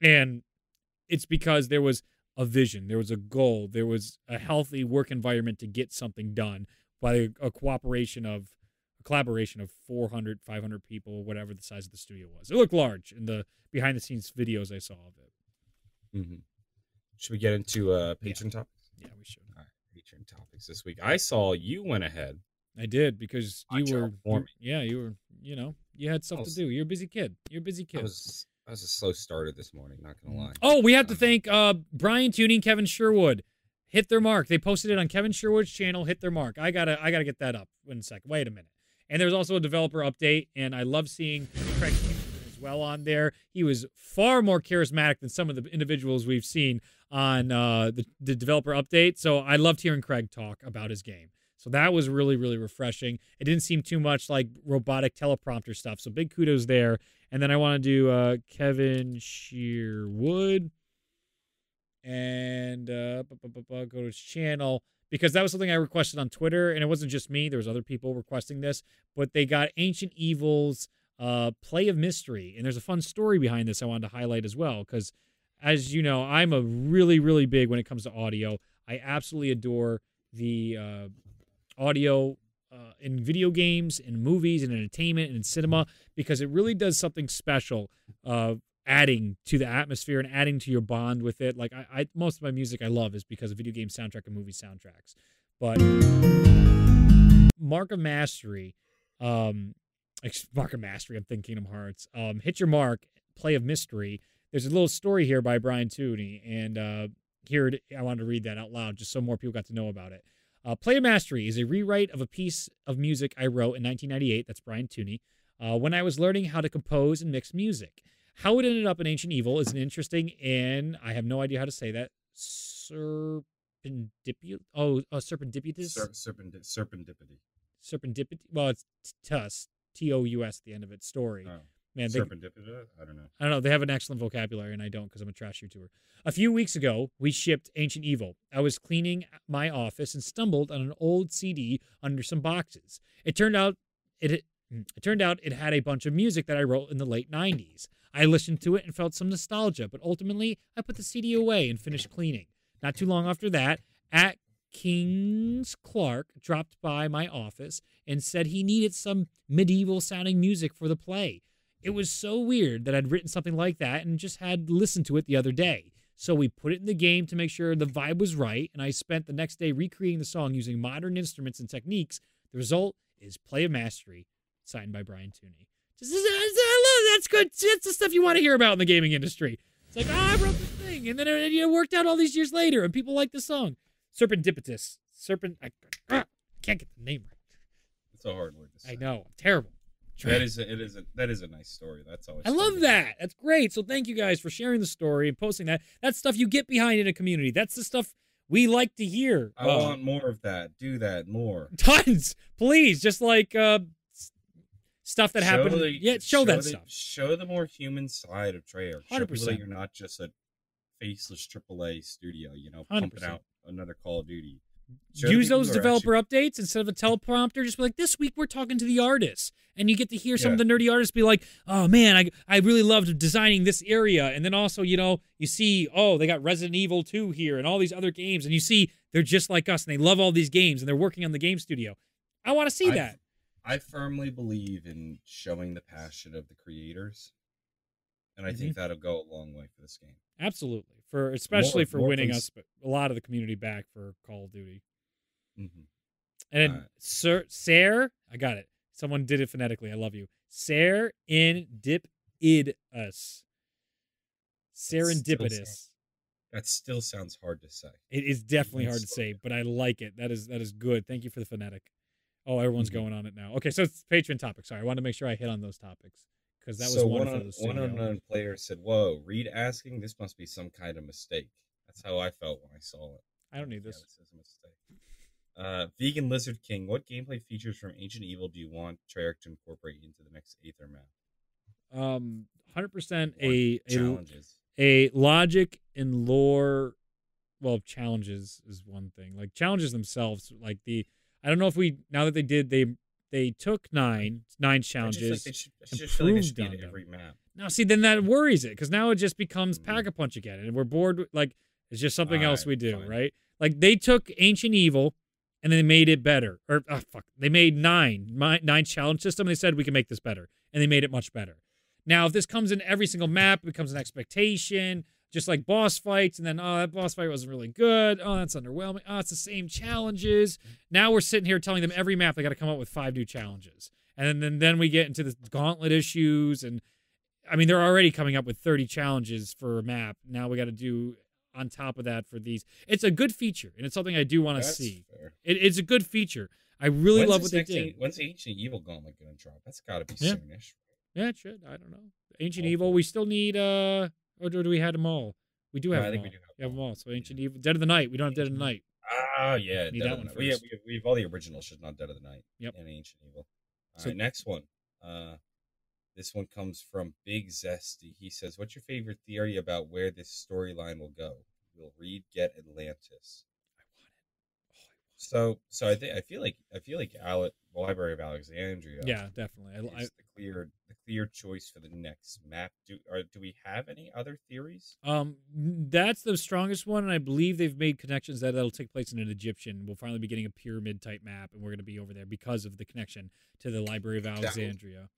And it's because there was a vision, there was a goal, there was a healthy work environment to get something done by a cooperation of a collaboration of 400, 500 people, whatever the size of the studio was. It looked large in the behind the scenes videos I saw of it. Mhm. Should we get into uh, patron topics? Yeah, we should. All right, patron topics this week. I saw you went ahead. I did because I you were, you- yeah, you were, you know, you had stuff was- to do. You're a busy kid. You're a busy I kid. was I was a slow starter this morning. Not gonna lie. Oh, we have to Um, thank uh, Brian Tuey, Kevin Sherwood. Hit their mark. They posted it on Kevin Sherwood's channel. Hit their mark. I gotta, I gotta get that up in a second. Wait a minute. And there's also a developer update, and I love seeing Craig as well on there. He was far more charismatic than some of the individuals we've seen on uh, the, the developer update. So I loved hearing Craig talk about his game. So that was really, really refreshing. It didn't seem too much like robotic teleprompter stuff. So big kudos there. And then I want to do uh, Kevin Sherwood and uh, go to his channel because that was something I requested on Twitter, and it wasn't just me. There was other people requesting this, but they got Ancient Evils uh, Play of Mystery, and there's a fun story behind this I wanted to highlight as well because, as you know, I'm a really, really big when it comes to audio. I absolutely adore the uh, audio uh, in video games, in movies, in entertainment, and in cinema because it really does something special. Uh, adding to the atmosphere and adding to your bond with it. Like I, I most of my music I love is because of video game soundtrack and movie soundtracks. But Mark of Mastery, um, Mark of Mastery. I'm thinking Kingdom Hearts. Um, hit your mark. Play of Mystery. There's a little story here by Brian Tooney, and uh, here it, I wanted to read that out loud just so more people got to know about it. Uh, Play of Mastery is a rewrite of a piece of music I wrote in 1998. That's Brian Tooney. Uh, when I was learning how to compose and mix music. How it ended up in Ancient Evil is an interesting and I have no idea how to say that serpendipitus. Oh, uh, serpendipitus. Ser- serendipity. serpendipity. Well, it's tus. T O U S. At the end of its Story. Oh, Man, they? I don't know. I don't know. They have an excellent vocabulary, and I don't because I'm a trash YouTuber. A few weeks ago, we shipped Ancient Evil. I was cleaning my office and stumbled on an old CD under some boxes. It turned out it hmm, it turned out it had a bunch of music that I wrote in the late 90s. I listened to it and felt some nostalgia, but ultimately I put the CD away and finished cleaning. Not too long after that, at Kings Clark dropped by my office and said he needed some medieval sounding music for the play. It was so weird that I'd written something like that and just had listened to it the other day. So we put it in the game to make sure the vibe was right, and I spent the next day recreating the song using modern instruments and techniques. The result is Play of Mastery, signed by Brian Tooney. Just, I love that's good. That's the stuff you want to hear about in the gaming industry. It's like, oh, I wrote this thing, and then it, worked out all these years later, and people like the song. Serpendipitus. Serpent. I, I can't get the name right. It's a hard word to say. I know. I'm terrible. That is a, it is a that is a nice story. That's always. I love that. That's great. So thank you guys for sharing the story and posting that. That's stuff you get behind in a community. That's the stuff we like to hear. I Uh, want more of that. Do that more. tons, please. Just like uh, stuff that Show happened. the- yeah, show, that the, stuff. Show the more human side of Treyarch. 100%. you're not just a faceless AAA studio. You know, pumping 100%. out another Call of Duty. Show Use those developer updates instead of a teleprompter. Just be like, this week we're talking to the artists, and you get to hear some of the nerdy artists be like, "Oh man, I I really loved designing this area," and then also you know you see, oh, they got Resident Evil 2 here and all these other games, and you see they're just like us and they love all these games and they're working on the game studio. I want to see I- that. I firmly believe in showing the passion of the creators, and I Mm-hmm. think that'll go a long way for this game. Absolutely. For especially for more winning cons- us a lot of the community back for Call of Duty. hmm And Alright. Sir I got it. Someone did it phonetically. I love you. Ser in dip id us. Serendipitous. That still sounds hard to say. It is definitely hard to say, but I like it. That is that is good. Thank you for the phonetic. Oh, everyone's Mhm. going on it now. Okay, so it's patron topic. Sorry, I wanted to make sure I hit on those topics because that was so one, the one unknown player said, "Whoa, Reed asking this must be some kind of mistake." That's how I felt when I saw it. I don't need Yeah, this. is a mistake. Uh, Vegan Lizard King, what gameplay features from Ancient Evil do you want Treyarch to incorporate into the next Aether map? Um, hundred percent a a challenges. a logic and lore well challenges is one thing like challenges themselves like the i don't know if we now that they did they they took nine nine like challenges they should, I just like should be improved in on every map. now see then that worries it because now it just becomes Mhm. pack a punch again and we're bored like it's just something else Alright, we do fine. right like they took ancient evil and then they made it better or oh, fuck they made nine nine challenge system and they said we can make this better and they made it much better now if this comes in every single map it becomes an expectation just like boss fights, and then oh that boss fight wasn't really good. Oh that's underwhelming. Oh it's the same challenges. Now we're sitting here telling them every map they got to come up with five new challenges, and then, then we get into the gauntlet issues, and I mean they're already coming up with thirty challenges for a map. Now we got to do on top of that for these. It's a good feature, and it's something I do want to see. It, it's a good feature. I really When's love what they did. When's Ancient Evil Gauntlet going to drop? That's got to be Yeah. soonish. Yeah, it should. I don't know. Ancient Hopefully. Evil. We still need. uh Or do we have them all? We do No, have I them think all. we do have We have them all. So Ancient Evil, Dead of the Night. We don't have Dead of the Night. Ah, yeah. Need Dead that one Night. We have, we, have, we have all the originals, just not Dead of the Night. Yep. And Ancient Evil. All So- right, next one. Uh, this one comes from Big Zesty. He says, "What's your favorite theory about where this storyline will go? We'll read get Atlantis?" I want it. Oh, So, so I think I feel like I feel like Ale- Library of Alexandria. Yeah, definitely. I, I, the clear the clear choice for the next map. Do or do we have any other theories? um, that's the strongest one, and I believe they've made connections that that'll take place in an Egyptian. We'll finally be getting a pyramid type map, and we're going to be over there because of the connection to the Library of Alexandria.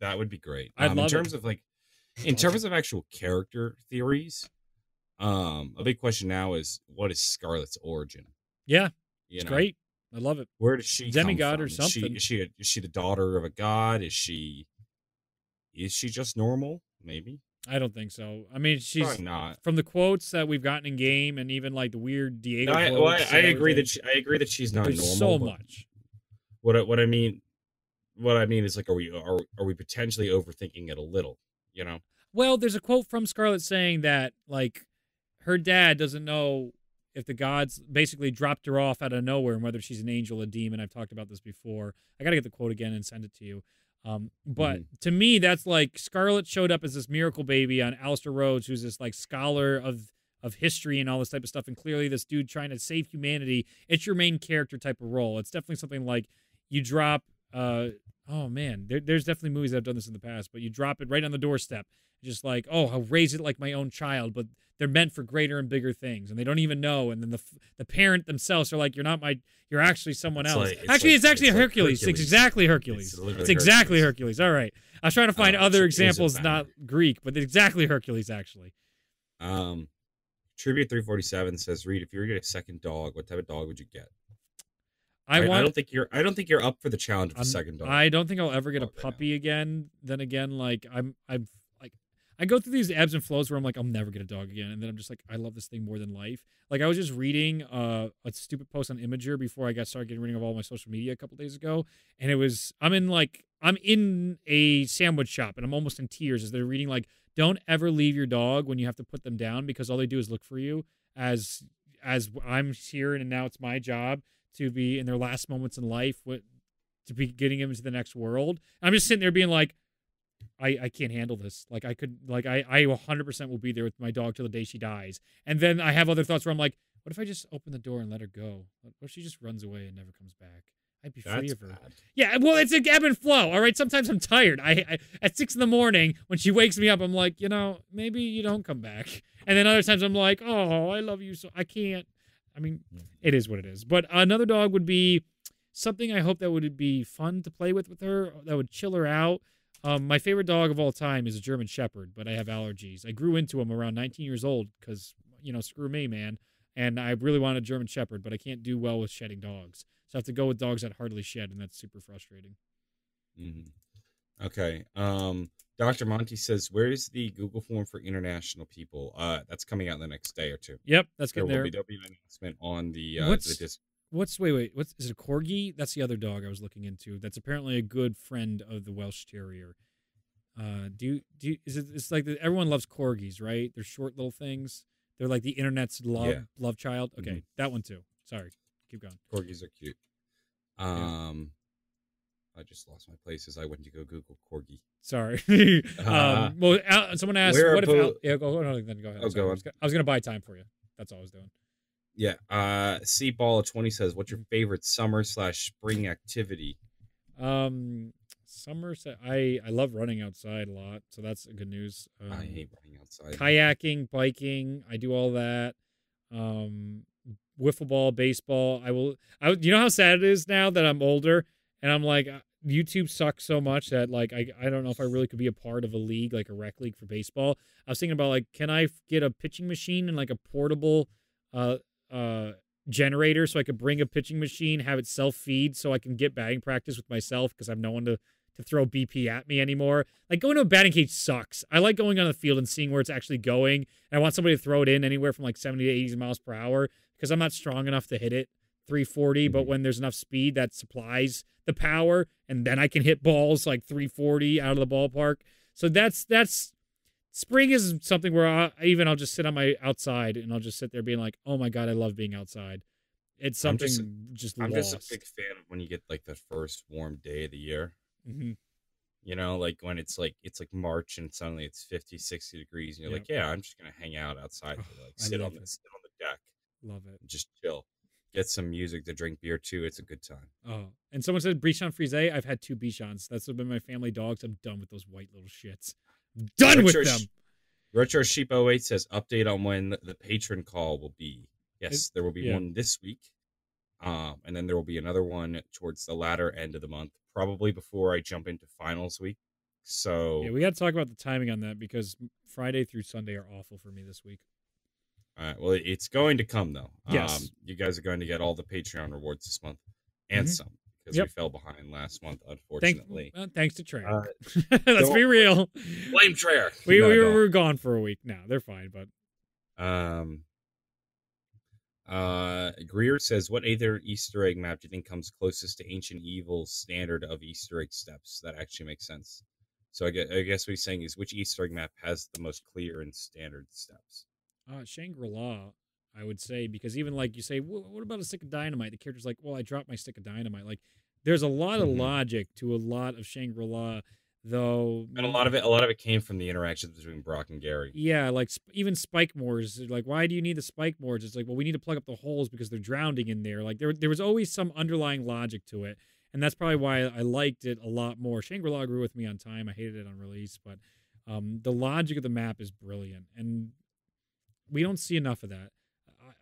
That would be great. I'd Um, love in it. terms of like, in terms of actual character theories, um, a big question now is what is Scarlett's origin? Yeah, it's know, great. I love it. Where does she Demigod come or from? Is she, something. is she is she the daughter of a god? Is she is she just normal? Maybe. I don't think so. I mean, she's Probably not. from the quotes that we've gotten in game, and even like the weird Diego. No, I, well, I, I agree that she, I agree that she's not there's normal. so much. What I, what I mean, what I mean is like, are we are are we potentially overthinking it a little? You know. Well, there's a quote from Scarlett saying that like her dad doesn't know if the gods basically dropped her off out of nowhere and whether she's an angel or a demon. I've talked about this before. I got to get the quote again and send it to you. Um, but Mhm. to me, that's like Scarlett showed up as this miracle baby on Alistair Rhodes, who's this like scholar of of history and all this type of stuff, and clearly this dude trying to save humanity. It's your main character type of role. It's definitely something like you drop. Uh, oh man, there, there's definitely movies that have done this in the past, but you drop it right on the doorstep, just like oh, I'll raise it like my own child, but they're meant for greater and bigger things, and they don't even know. And then the the parent themselves are like, you're not my, you're actually someone It's else. like- it's actually, like- it's actually it's like Hercules. It's exactly Hercules. It's exactly Hercules. Hercules. All right. I was trying to find other it's- it is examples, not Greek, but exactly Hercules, actually. Um, Tribute 347 says, Reed, if you were to get a second dog, what type of dog would you get? I I, I don't think you're. I don't think you're up for the challenge of a second dog. I don't think I'll ever get a right puppy again. Then again, like I'm, I'm I go through these ebbs and flows where I'm like, I'll never get a dog again, and then I'm just like, I love this thing more than life. Like I was just reading uh, a stupid post on Imgur before I got started getting rid of all my social media a couple days ago, and it was I'm in like I'm in a sandwich shop and I'm almost in tears as they're reading like, don't ever leave your dog when you have to put them down because all they do is look for you as as I'm here and now it's my job to be in their last moments in life to be getting them into the next world. I'm just sitting there being like, I, I can't handle this. Like I could like I I 100% will be there with my dog till the day she dies. And then I have other thoughts where I'm like, what if I just open the door and let her go? What if she just runs away and never comes back? I'd be free of her. bad. Yeah, well, it's a ebb and flow. All right, sometimes I'm tired. I, I at six in the morning when she wakes me up, I'm like, you know, maybe you don't come back. And then other times I'm like, oh, I love you so I can't. I mean, mm-hmm. it is what it is. But another dog would be something I hope that would be fun to play with with her. That would chill her out. Um, my favorite dog of all time is a German Shepherd, but I have allergies. I grew into him around 19 years old because you know, screw me, man. And I really want a German Shepherd, but I can't do well with shedding dogs. So I have to go with dogs that hardly shed, and that's super frustrating. Mhm. Okay. Um, Dr. Monty says, "Where's the Google form for international people?" Uh, that's coming out in the next day or two. Yep, that's There getting will there. be there'll be an announcement on the uh, the What's- dis- What's wait wait? What's is it a corgi? That's the other dog I was looking into. That's apparently a good friend of the Welsh Terrier. Uh, do you, do you, is it? It's like the, everyone loves corgis, right? They're short little things. They're like the internet's love Yeah. love child. Okay, Mhm. that one too. Sorry, keep going. corgis are cute. Um, I just lost my place as I went to go Google corgi. Sorry. Uh, um, well, Al, someone asked, "What if?" are Al, bo- yeah, go. Then go ahead. Oh, go I on. I was gonna buy time for you. That's all I was doing. Yeah. Uh, C ball twenty says, "What's your favorite summer slash spring activity?" Um, summer. I I love running outside a lot, so that's good news. Um, I hate running outside. kayaking, biking. I do all that. Um, wiffle ball, baseball. I will. I you know how sad it is now that I'm older and I'm like uh, YouTube sucks so much that like I I don't know if I really could be a part of a league like a rec league for baseball. I was thinking about like can I get a pitching machine and like a portable uh uh generator so I could bring a pitching machine, have it self feed so I can get batting practice with myself because I have no one to to throw BP at me anymore. Like going to a batting cage sucks. I like going on the field and seeing where it's actually going. And I want somebody to throw it in anywhere from like 70 to 80 miles per hour because I'm not strong enough to hit it 340. But Mhm. when there's enough speed that supplies the power, and then I can hit balls like 340 out of the ballpark. So that's that's spring is something where I, even I'll just sit on my outside and I'll just sit there being like, oh my god, I love being outside. It's I'm something just- just, I'm lost. just a big fan of when you get like the first warm day of the year. Mhm. You know, like when it's like it's like March and suddenly it's 50, 60 degrees, and you're Yeah. like, yeah, I'm just gonna hang out outside, Oh, like sit on the it. sit on the deck, Love it. just chill, get some music to drink beer too. It's a good time. Oh, and someone said Bichon Frise. I've had two Bichons. That's been my family dogs. I'm done with those white little shits. Done with Retro them. Sh- Retro Sheep 08 says update on when the patron call will be. Yes, there will be yeah. one this week. Um, and then there will be another one towards the latter end of the month, probably before I jump into finals week. So Yeah, we got to talk about the timing on that because Friday through Sunday are awful for me this week. All right. Well, it's going to come though. Yes. Um, you guys are going to get all the Patreon rewards this month and Mhm. some because Yep. we fell behind last month, Thank, unfortunately. uh, thanks to Trey. Uh, Let's be real. Blame Trayer. We, No, we, don't. were gone for a week now. They're fine, but Um. Uh, Greer says, "What other Easter egg map do you think comes closest to Ancient Evil's standard of Easter egg steps? That actually makes sense." So I guess, I guess what he's saying is, which Easter egg map has the most clear and standard steps? uh, Shangri La, I would say, because even like you say, what about a stick of dynamite? The character's like, well, I dropped my stick of dynamite. Like, there's a lot of Mhm. logic to a lot of Shangri La, though. And a lot of it, a lot of it came from the interactions between Brock and Gary. Yeah, like sp- even spikemores. Like, why do you need the spikemores? It's like, well, we need to plug up the holes because they're drowning in there. Like, there there was always some underlying logic to it, and that's probably why I liked it a lot more. Shangri La grew with me on time. I hated it on release, but um, the logic of the map is brilliant, and we don't see enough of that.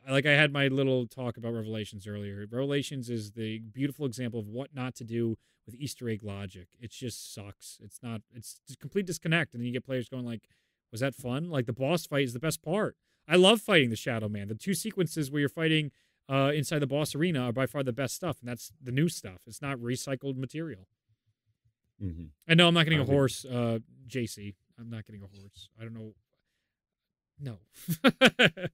Like I had my little talk about Revelations earlier. Revelations is the beautiful example of what not to do with Easter egg logic. It just sucks. It's not. It's just complete disconnect, and then you get players going like, "Was that fun?" Like the boss fight is the best part. I love fighting the Shadow Man. The two sequences where you're fighting uh, inside the boss arena are by far the best stuff, and that's the new stuff. It's not recycled material. Mm-hmm. And no, I'm not getting a horse, uh, JC. I'm not getting a horse. I don't know. No.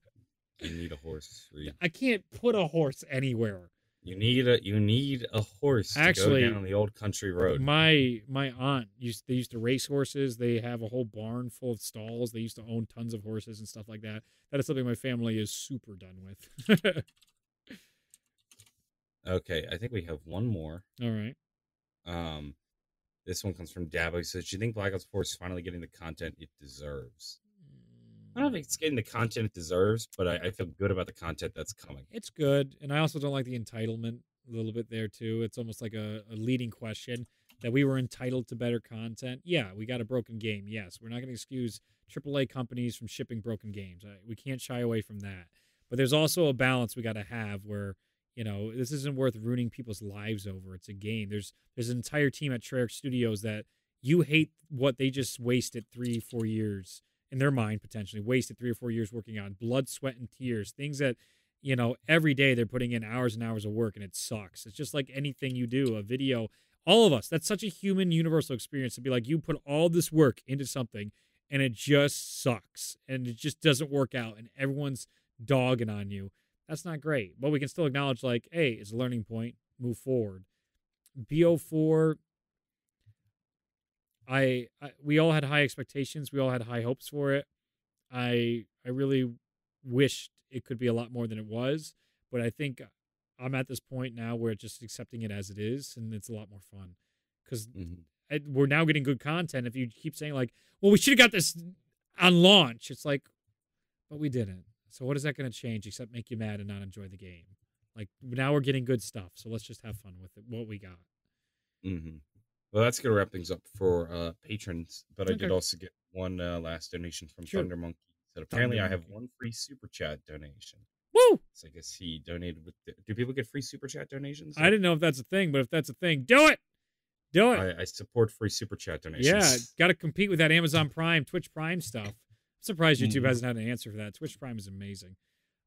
You need a horse. Reed. I can't put a horse anywhere. You need a you need a horse to Actually, go down the old country road. My my aunt used they used to race horses. They have a whole barn full of stalls. They used to own tons of horses and stuff like that. That is something my family is super done with. okay, I think we have one more. All right. Um, this one comes from Dabo. He says, "Do you think Black Ops 4 is finally getting the content it deserves?" I don't think it's getting the content it deserves, but I, I feel good about the content that's coming. It's good, and I also don't like the entitlement a little bit there too. It's almost like a, a leading question that we were entitled to better content. Yeah, we got a broken game. Yes, we're not going to excuse AAA companies from shipping broken games. We can't shy away from that. But there's also a balance we got to have where you know this isn't worth ruining people's lives over. It's a game. There's there's an entire team at Treyarch Studios that you hate what they just wasted three four years in their mind potentially wasted three or four years working on blood sweat and tears things that you know every day they're putting in hours and hours of work and it sucks. It's just like anything you do a video. All of us that's such a human universal experience to be like you put all this work into something and it just sucks and it just doesn't work out and everyone's dogging on you. That's not great but we can still acknowledge like hey it's a learning point move forward. Bo4 I, I we all had high expectations. We all had high hopes for it. I I really wished it could be a lot more than it was, but I think I'm at this point now where just accepting it as it is, and it's a lot more fun because Mhm. we're now getting good content. If you keep saying like, "Well, we should have got this on launch," it's like, but we didn't. So what is that going to change except make you mad and not enjoy the game? Like now we're getting good stuff, so let's just have fun with it. What we got. hmm Well, that's gonna wrap things up for uh patrons. But I did also get one uh, last donation from Sure. Thunder Monkey. That apparently I have Monkey. one free super chat donation. Woo! So I guess he donated with. The, do people get free super chat donations? I didn't know if that's a thing, but if that's a thing, do it. Do it. I, I support free super chat donations. yeah, got to compete with that Amazon Prime, Twitch Prime stuff. I'm surprised YouTube Mhm. hasn't had an answer for that. Twitch Prime is amazing.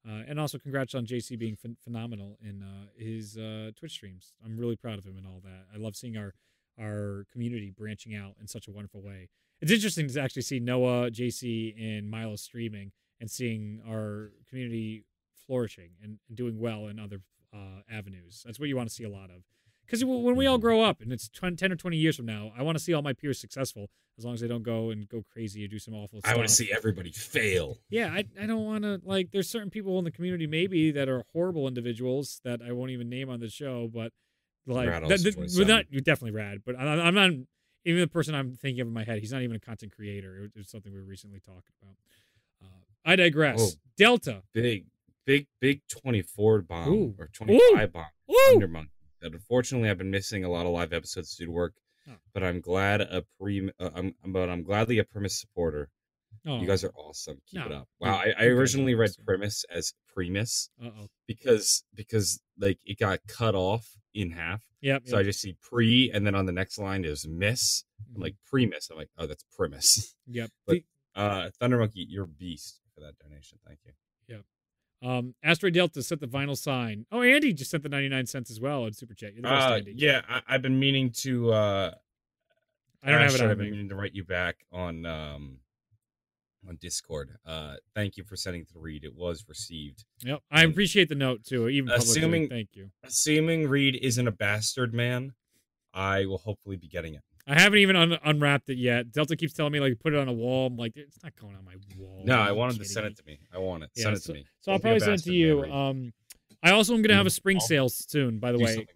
Uh, and also, congrats on JC being phen- phenomenal in uh, his uh, Twitch streams. I'm really proud of him and all that. I love seeing our our community branching out in such a wonderful way. It's interesting to actually see Noah, JC, and Milo streaming and seeing our community flourishing and, and doing well in other uh, avenues. That's what you want to see a lot of. Because when we all grow up, and it's 20, 10 or 20 years from now, I want to see all my peers successful as long as they don't go and go crazy or do some awful stuff. I want to see everybody fail. Yeah, I, I don't want to, like, there's certain people in the community maybe that are horrible individuals that I won't even name on the show, but, like, Rad that, also that- 27. not, definitely rad, but I, I'm not, even the person I'm thinking of in my head, he's not even a content creator. It was, it was something we were recently talking about. Uh, I digress. Oh. Delta. Big, big, big twenty-four bomb Ooh. or twenty-five bomb. Woo! Thunder Monkey. That unfortunately I've been missing a lot of live episodes due to work. Oh. But I'm glad a pre. Uh, I'm, but I'm gladly a premise supporter. Oh, You guys are awesome. Keep it up. Wow, I, I you guys are originally read premise as premise Uh-oh. because because like it got cut off in half. Yep. So I just see pre, and then on the next line is miss. I'm like premise. I'm like, oh, that's premise. Yep. but- Uh, Thunder Monkey, you're beast for that donation. Thank you. Yep. Um, Asteroid Delta sent the vinyl sign. Oh, Andy just sent the 99 cents as well in Super Chat. You're the best, Uh, Andy. yeah, I, I've been meaning to. uh I don't have it I've been meaning to write you back on um On Discord. Uh, thank you for sending the read. It was received. Yep. I and- appreciate the note too. Even publicly. Assuming- Thank you. assuming Reed isn't a bastard man. I will hopefully be getting it. I haven't even un- unwrapped it yet. Delta keeps telling me like put it on a wall. I'm like, it's not going on my wall. No, I you want him to send it to me. I want it. Yeah, send it so, to me. So I'll Don't be a probably send it to you. Um, I also am gonna have a Mm, spring I'll sale soon. By the way,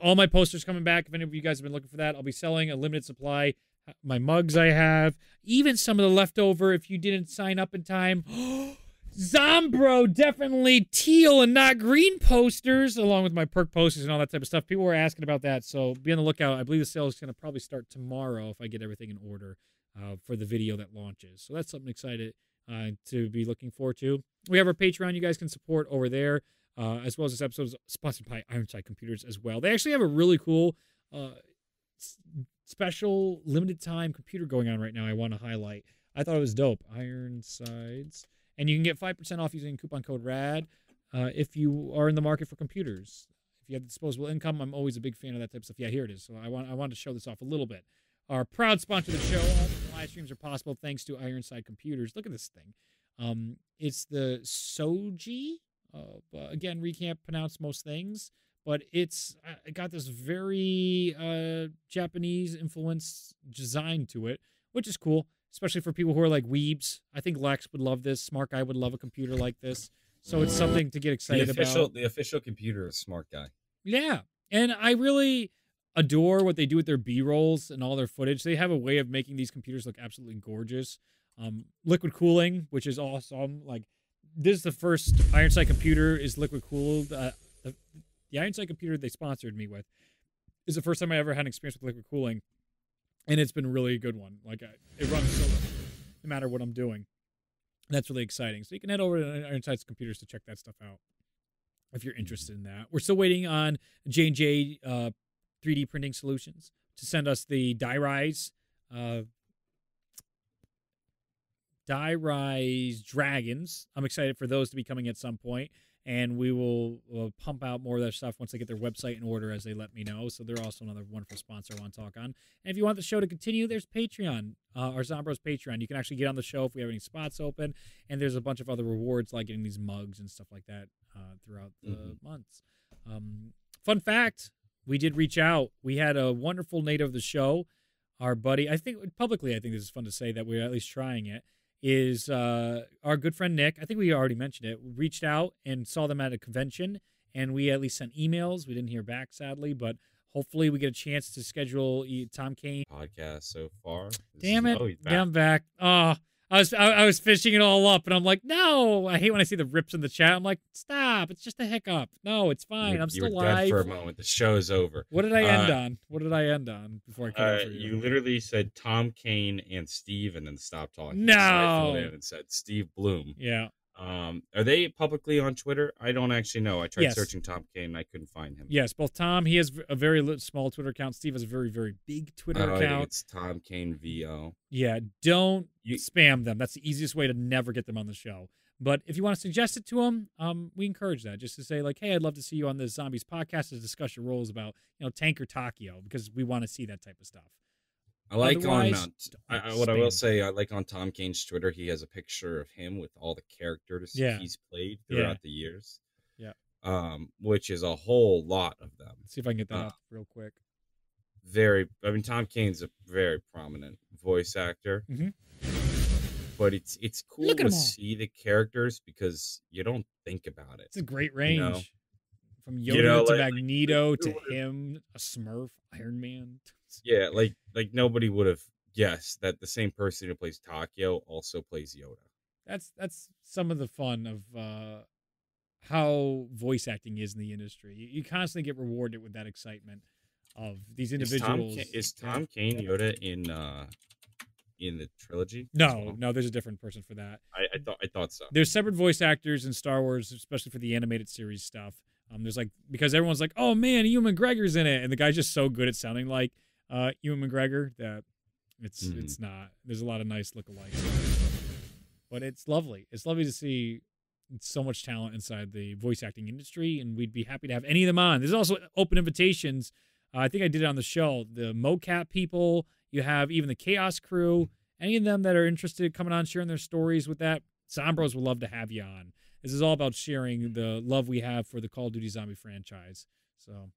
all my posters coming back. If any of you guys have been looking for that, I'll be selling a limited supply. My mugs I have, even some of the leftover. If you didn't sign up in time, Zombro definitely teal and not green posters, along with my perk posters and all that type of stuff. People were asking about that, so be on the lookout. I believe the sale is going to probably start tomorrow if I get everything in order uh, for the video that launches. So that's something excited uh, to be looking forward to. We have our Patreon you guys can support over there, uh, as well as this episode is sponsored by Ironside Computers as well. They actually have a really cool uh, special limited time computer going on right now. I want to highlight. I thought it was dope. Ironsides, and you can get five percent off using coupon code RAD uh, if you are in the market for computers. If you have disposable income, I'm always a big fan of that type of stuff. Yeah, here it is. So I want I wanted to show this off a little bit. Our proud sponsor of the show. All live streams are possible thanks to Ironside Computers. Look at this thing. Um, it's the Soji. Uh, again, we can't pronounce most things, but it's uh, it got this very uh, Japanese influence design to it, which is cool, especially for people who are like weebs. I think Lex would love this. Smart guy would love a computer like this. So it's something to get The excited official, about. the official computer is smart guy. Yeah. And I really adore what they do with their B rolls and all their footage. They have a way of making these computers look absolutely gorgeous. Um, liquid cooling, which is awesome. Like this is the first Ironside computer is liquid cooled. Uh, the, the Ironside computer they sponsored me with is the first time I ever had an experience with liquid cooling, and it's been really a good one. Like I, it runs so well, no matter what I'm doing. And that's really exciting. So you can head over to Ironside's computers to check that stuff out if you're interested in that. We're still waiting on J and J uh, 3D printing solutions to send us the die rise, uh, die rise dragons. I'm excited for those to be coming at some point, and we will uh, pump out more of that stuff once they get their website in order, as they let me know. So they're also another wonderful sponsor I want to talk on. And if you want the show to continue, there's Patreon, uh, our Zombros Patreon. You can actually get on the show if we have any spots open, and there's a bunch of other rewards like getting these mugs and stuff like that uh, throughout the Mhm. months. Um, fun fact: we did reach out. We had a wonderful native of the show, our buddy. I think publicly, I think this is fun to say that we're at least trying it. Is uh, our good friend Nick? I think we already mentioned it. Reached out and saw them at a convention, and we at least sent emails. We didn't hear back, sadly, but hopefully we get a chance to schedule Tom Kane. Podcast so far. This Damn is- it! Oh, he's Yeah, I'm back. Oh, I was I, I was fishing it all up, and I'm like, no. I hate when I see the rips in the chat. I'm like, stop! It's just a hiccup. No, it's fine. You- I'm still dead for a moment. The show is over. What did I end Uh, on? What did I end on before I cut Uh, for you? you literally said Tom Kane and Steve, and then stopped talking. No. So I filled in and said Steve Blum. Yeah. Um, are they publicly on Twitter? I don't actually know. I tried Yes. searching Tom Kane, and I couldn't find him. Yes, both Tom, he has a very small Twitter account. Steve has a very, very big Twitter Oh, account. it's Tom Kane VO. Yeah, don't You- spam them. That's the easiest way to never get them on the show. But if you want to suggest it to them, um, we encourage that. Just to say, like, hey, I'd love to see you on the Zombies podcast to discuss your roles about, you know, Tank or Takeo, because we want to see that type of stuff. I like on uh, I, what I will say. I like on Tom Kane's Twitter. He has a picture of him with all the characters Yeah. he's played Yeah. throughout the years. Yeah. Um, which is a whole lot of them. Let's see if I can get that Uh, up real quick. Very. I mean, Tom Kane's a very prominent voice actor. Mhm. But it's it's cool to see the characters because you don't think about it. It's a great range. know? From Yoda You know, to like- like, Magneto who to him, a Smurf, Iron Man. Yeah, like like nobody would have guessed that the same person who plays Takeo also plays Yoda. that's that's some of the fun of uh, how voice acting is in the industry. You, you constantly get rewarded with that excitement of these individuals. Is Tom Kane Yoda in uh in the trilogy? No, well? no, there's a different person for that. I, I thought I thought so. There's separate voice actors in Star Wars, especially for the animated series stuff. Um, there's like because everyone's like, "Oh man, Ewan McGregor's in it," and the guy's just so good at sounding like uh, Ewan McGregor that it's Mhm. it's not. There's a lot of nice lookalikes, but it's lovely. It's lovely to see so much talent inside the voice acting industry, and we'd be happy to have any of them on. There's also open invitations. Uh, I think I did it on the show. The mocap people, you have even the Chaos crew. Any of them that are interested in coming on, sharing their stories with that, Zombros would love to have you on. This is all about sharing the love we have for the Call of Duty Zombie franchise. So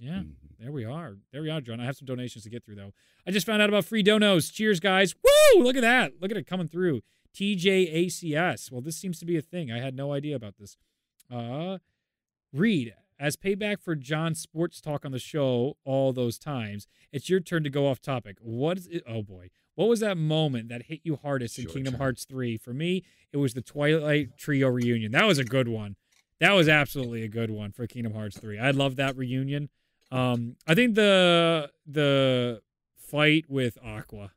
Yeah. Mhm. There we are. There we are, John. I have some donations to get through though. I just found out about free donos. Cheers, guys. Woo! Look at that. Look at it coming through. TJACS. Well, this seems to be a thing. I had no idea about this. Uh Reed, as payback for John's sports talk on the show all those times, it's your turn to go off topic. What is it? Oh boy. What was that moment that hit you hardest in Your Kingdom. Hearts 3? For me, it was the Twilight Trio reunion. That was a good one. That was absolutely a good one for Kingdom Hearts 3. I love that reunion. Um, I think the the fight with Aqua.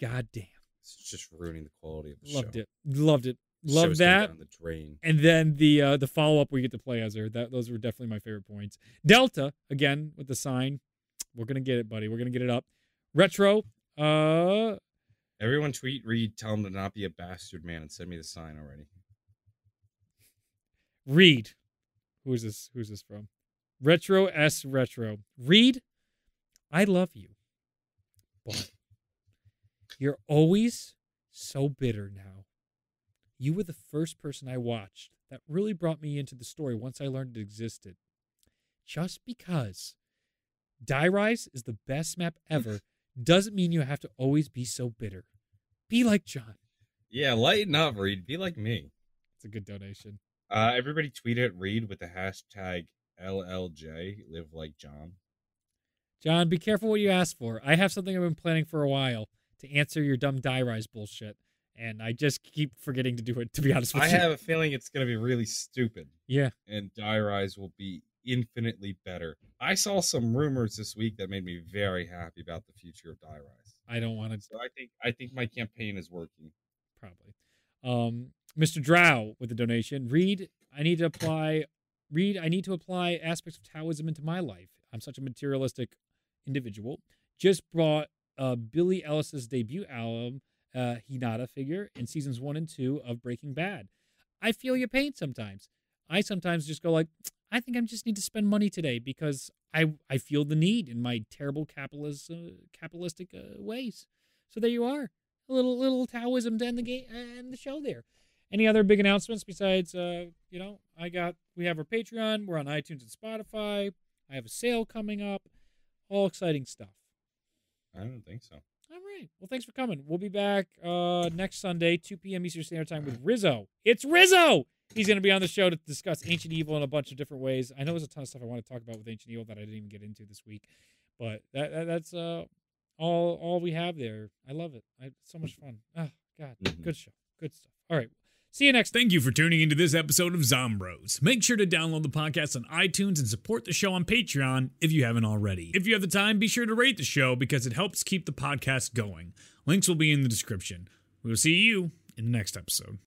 God damn. It's just ruining the quality of the show. Loved show. it. Loved it. Loved that. the drain. And then the uh, the follow up where you get to play as her. That those were definitely my favorite points. Delta again with the sign. We're gonna get it, buddy. We're gonna get it up. Retro. Uh, Everyone tweet Reed, tell him to not be a bastard man, and send me the sign already. Reed. Who's this? Who's this from? Retro S Retro. Reed. I love you, but you're always so bitter now. You were the first person I watched that really brought me into the story once I learned it existed. Just because Die Rise is the best map ever doesn't mean you have to always be so bitter. Be like John. Yeah, lighten up, Reed. Be like me. It's a good donation. Uh, everybody tweet at Reed with the hashtag LLJ, live like John. John, be careful what you ask for. I have something I've been planning for a while to answer your dumb die rise bullshit, and I just keep forgetting to do it. To be honest with I you, have a feeling it's going to be really stupid, yeah, and Die Rise will be infinitely better. I saw some rumors this week that made me very happy about the future of Die Rise. I don't want to So I think I think my campaign is working. probably. Um, Mr. Drow with the donation. Reed, I need to apply. Reed, I need to apply aspects of Taoism into my life. I'm such a materialistic individual. Just brought uh, Billie Eilish's debut album, uh, Hinata figure, in seasons one and two of Breaking Bad. I feel your pain sometimes. I sometimes just go like, I think I just need to spend money today because I I feel the need in my terrible capitalist uh, capitalistic uh, ways. So there you are, a little little Taoism to end the game and the show there. Any other big announcements besides uh, you know, I got we have our Patreon, we're on iTunes and Spotify. I have a sale coming up. All exciting stuff. I don't think so. All right. Well, thanks for coming. We'll be back uh, next Sunday, 2 p.m. Eastern Standard Time with Rizzo. It's Rizzo. He's going to be on the show to discuss Ancient Evil in a bunch of different ways. I know there's a ton of stuff I want to talk about with Ancient Evil that I didn't even get into this week, but that, that that's uh, all all we have there. I love it. I, it's so much fun. Oh God, Mhm. good show, good stuff. All right. See you next. Thank you for tuning into this episode of Zombros. Make sure to download the podcast on iTunes and support the show on Patreon if you haven't already. If you have the time, be sure to rate the show because it helps keep the podcast going. Links will be in the description. We will see you in the next episode.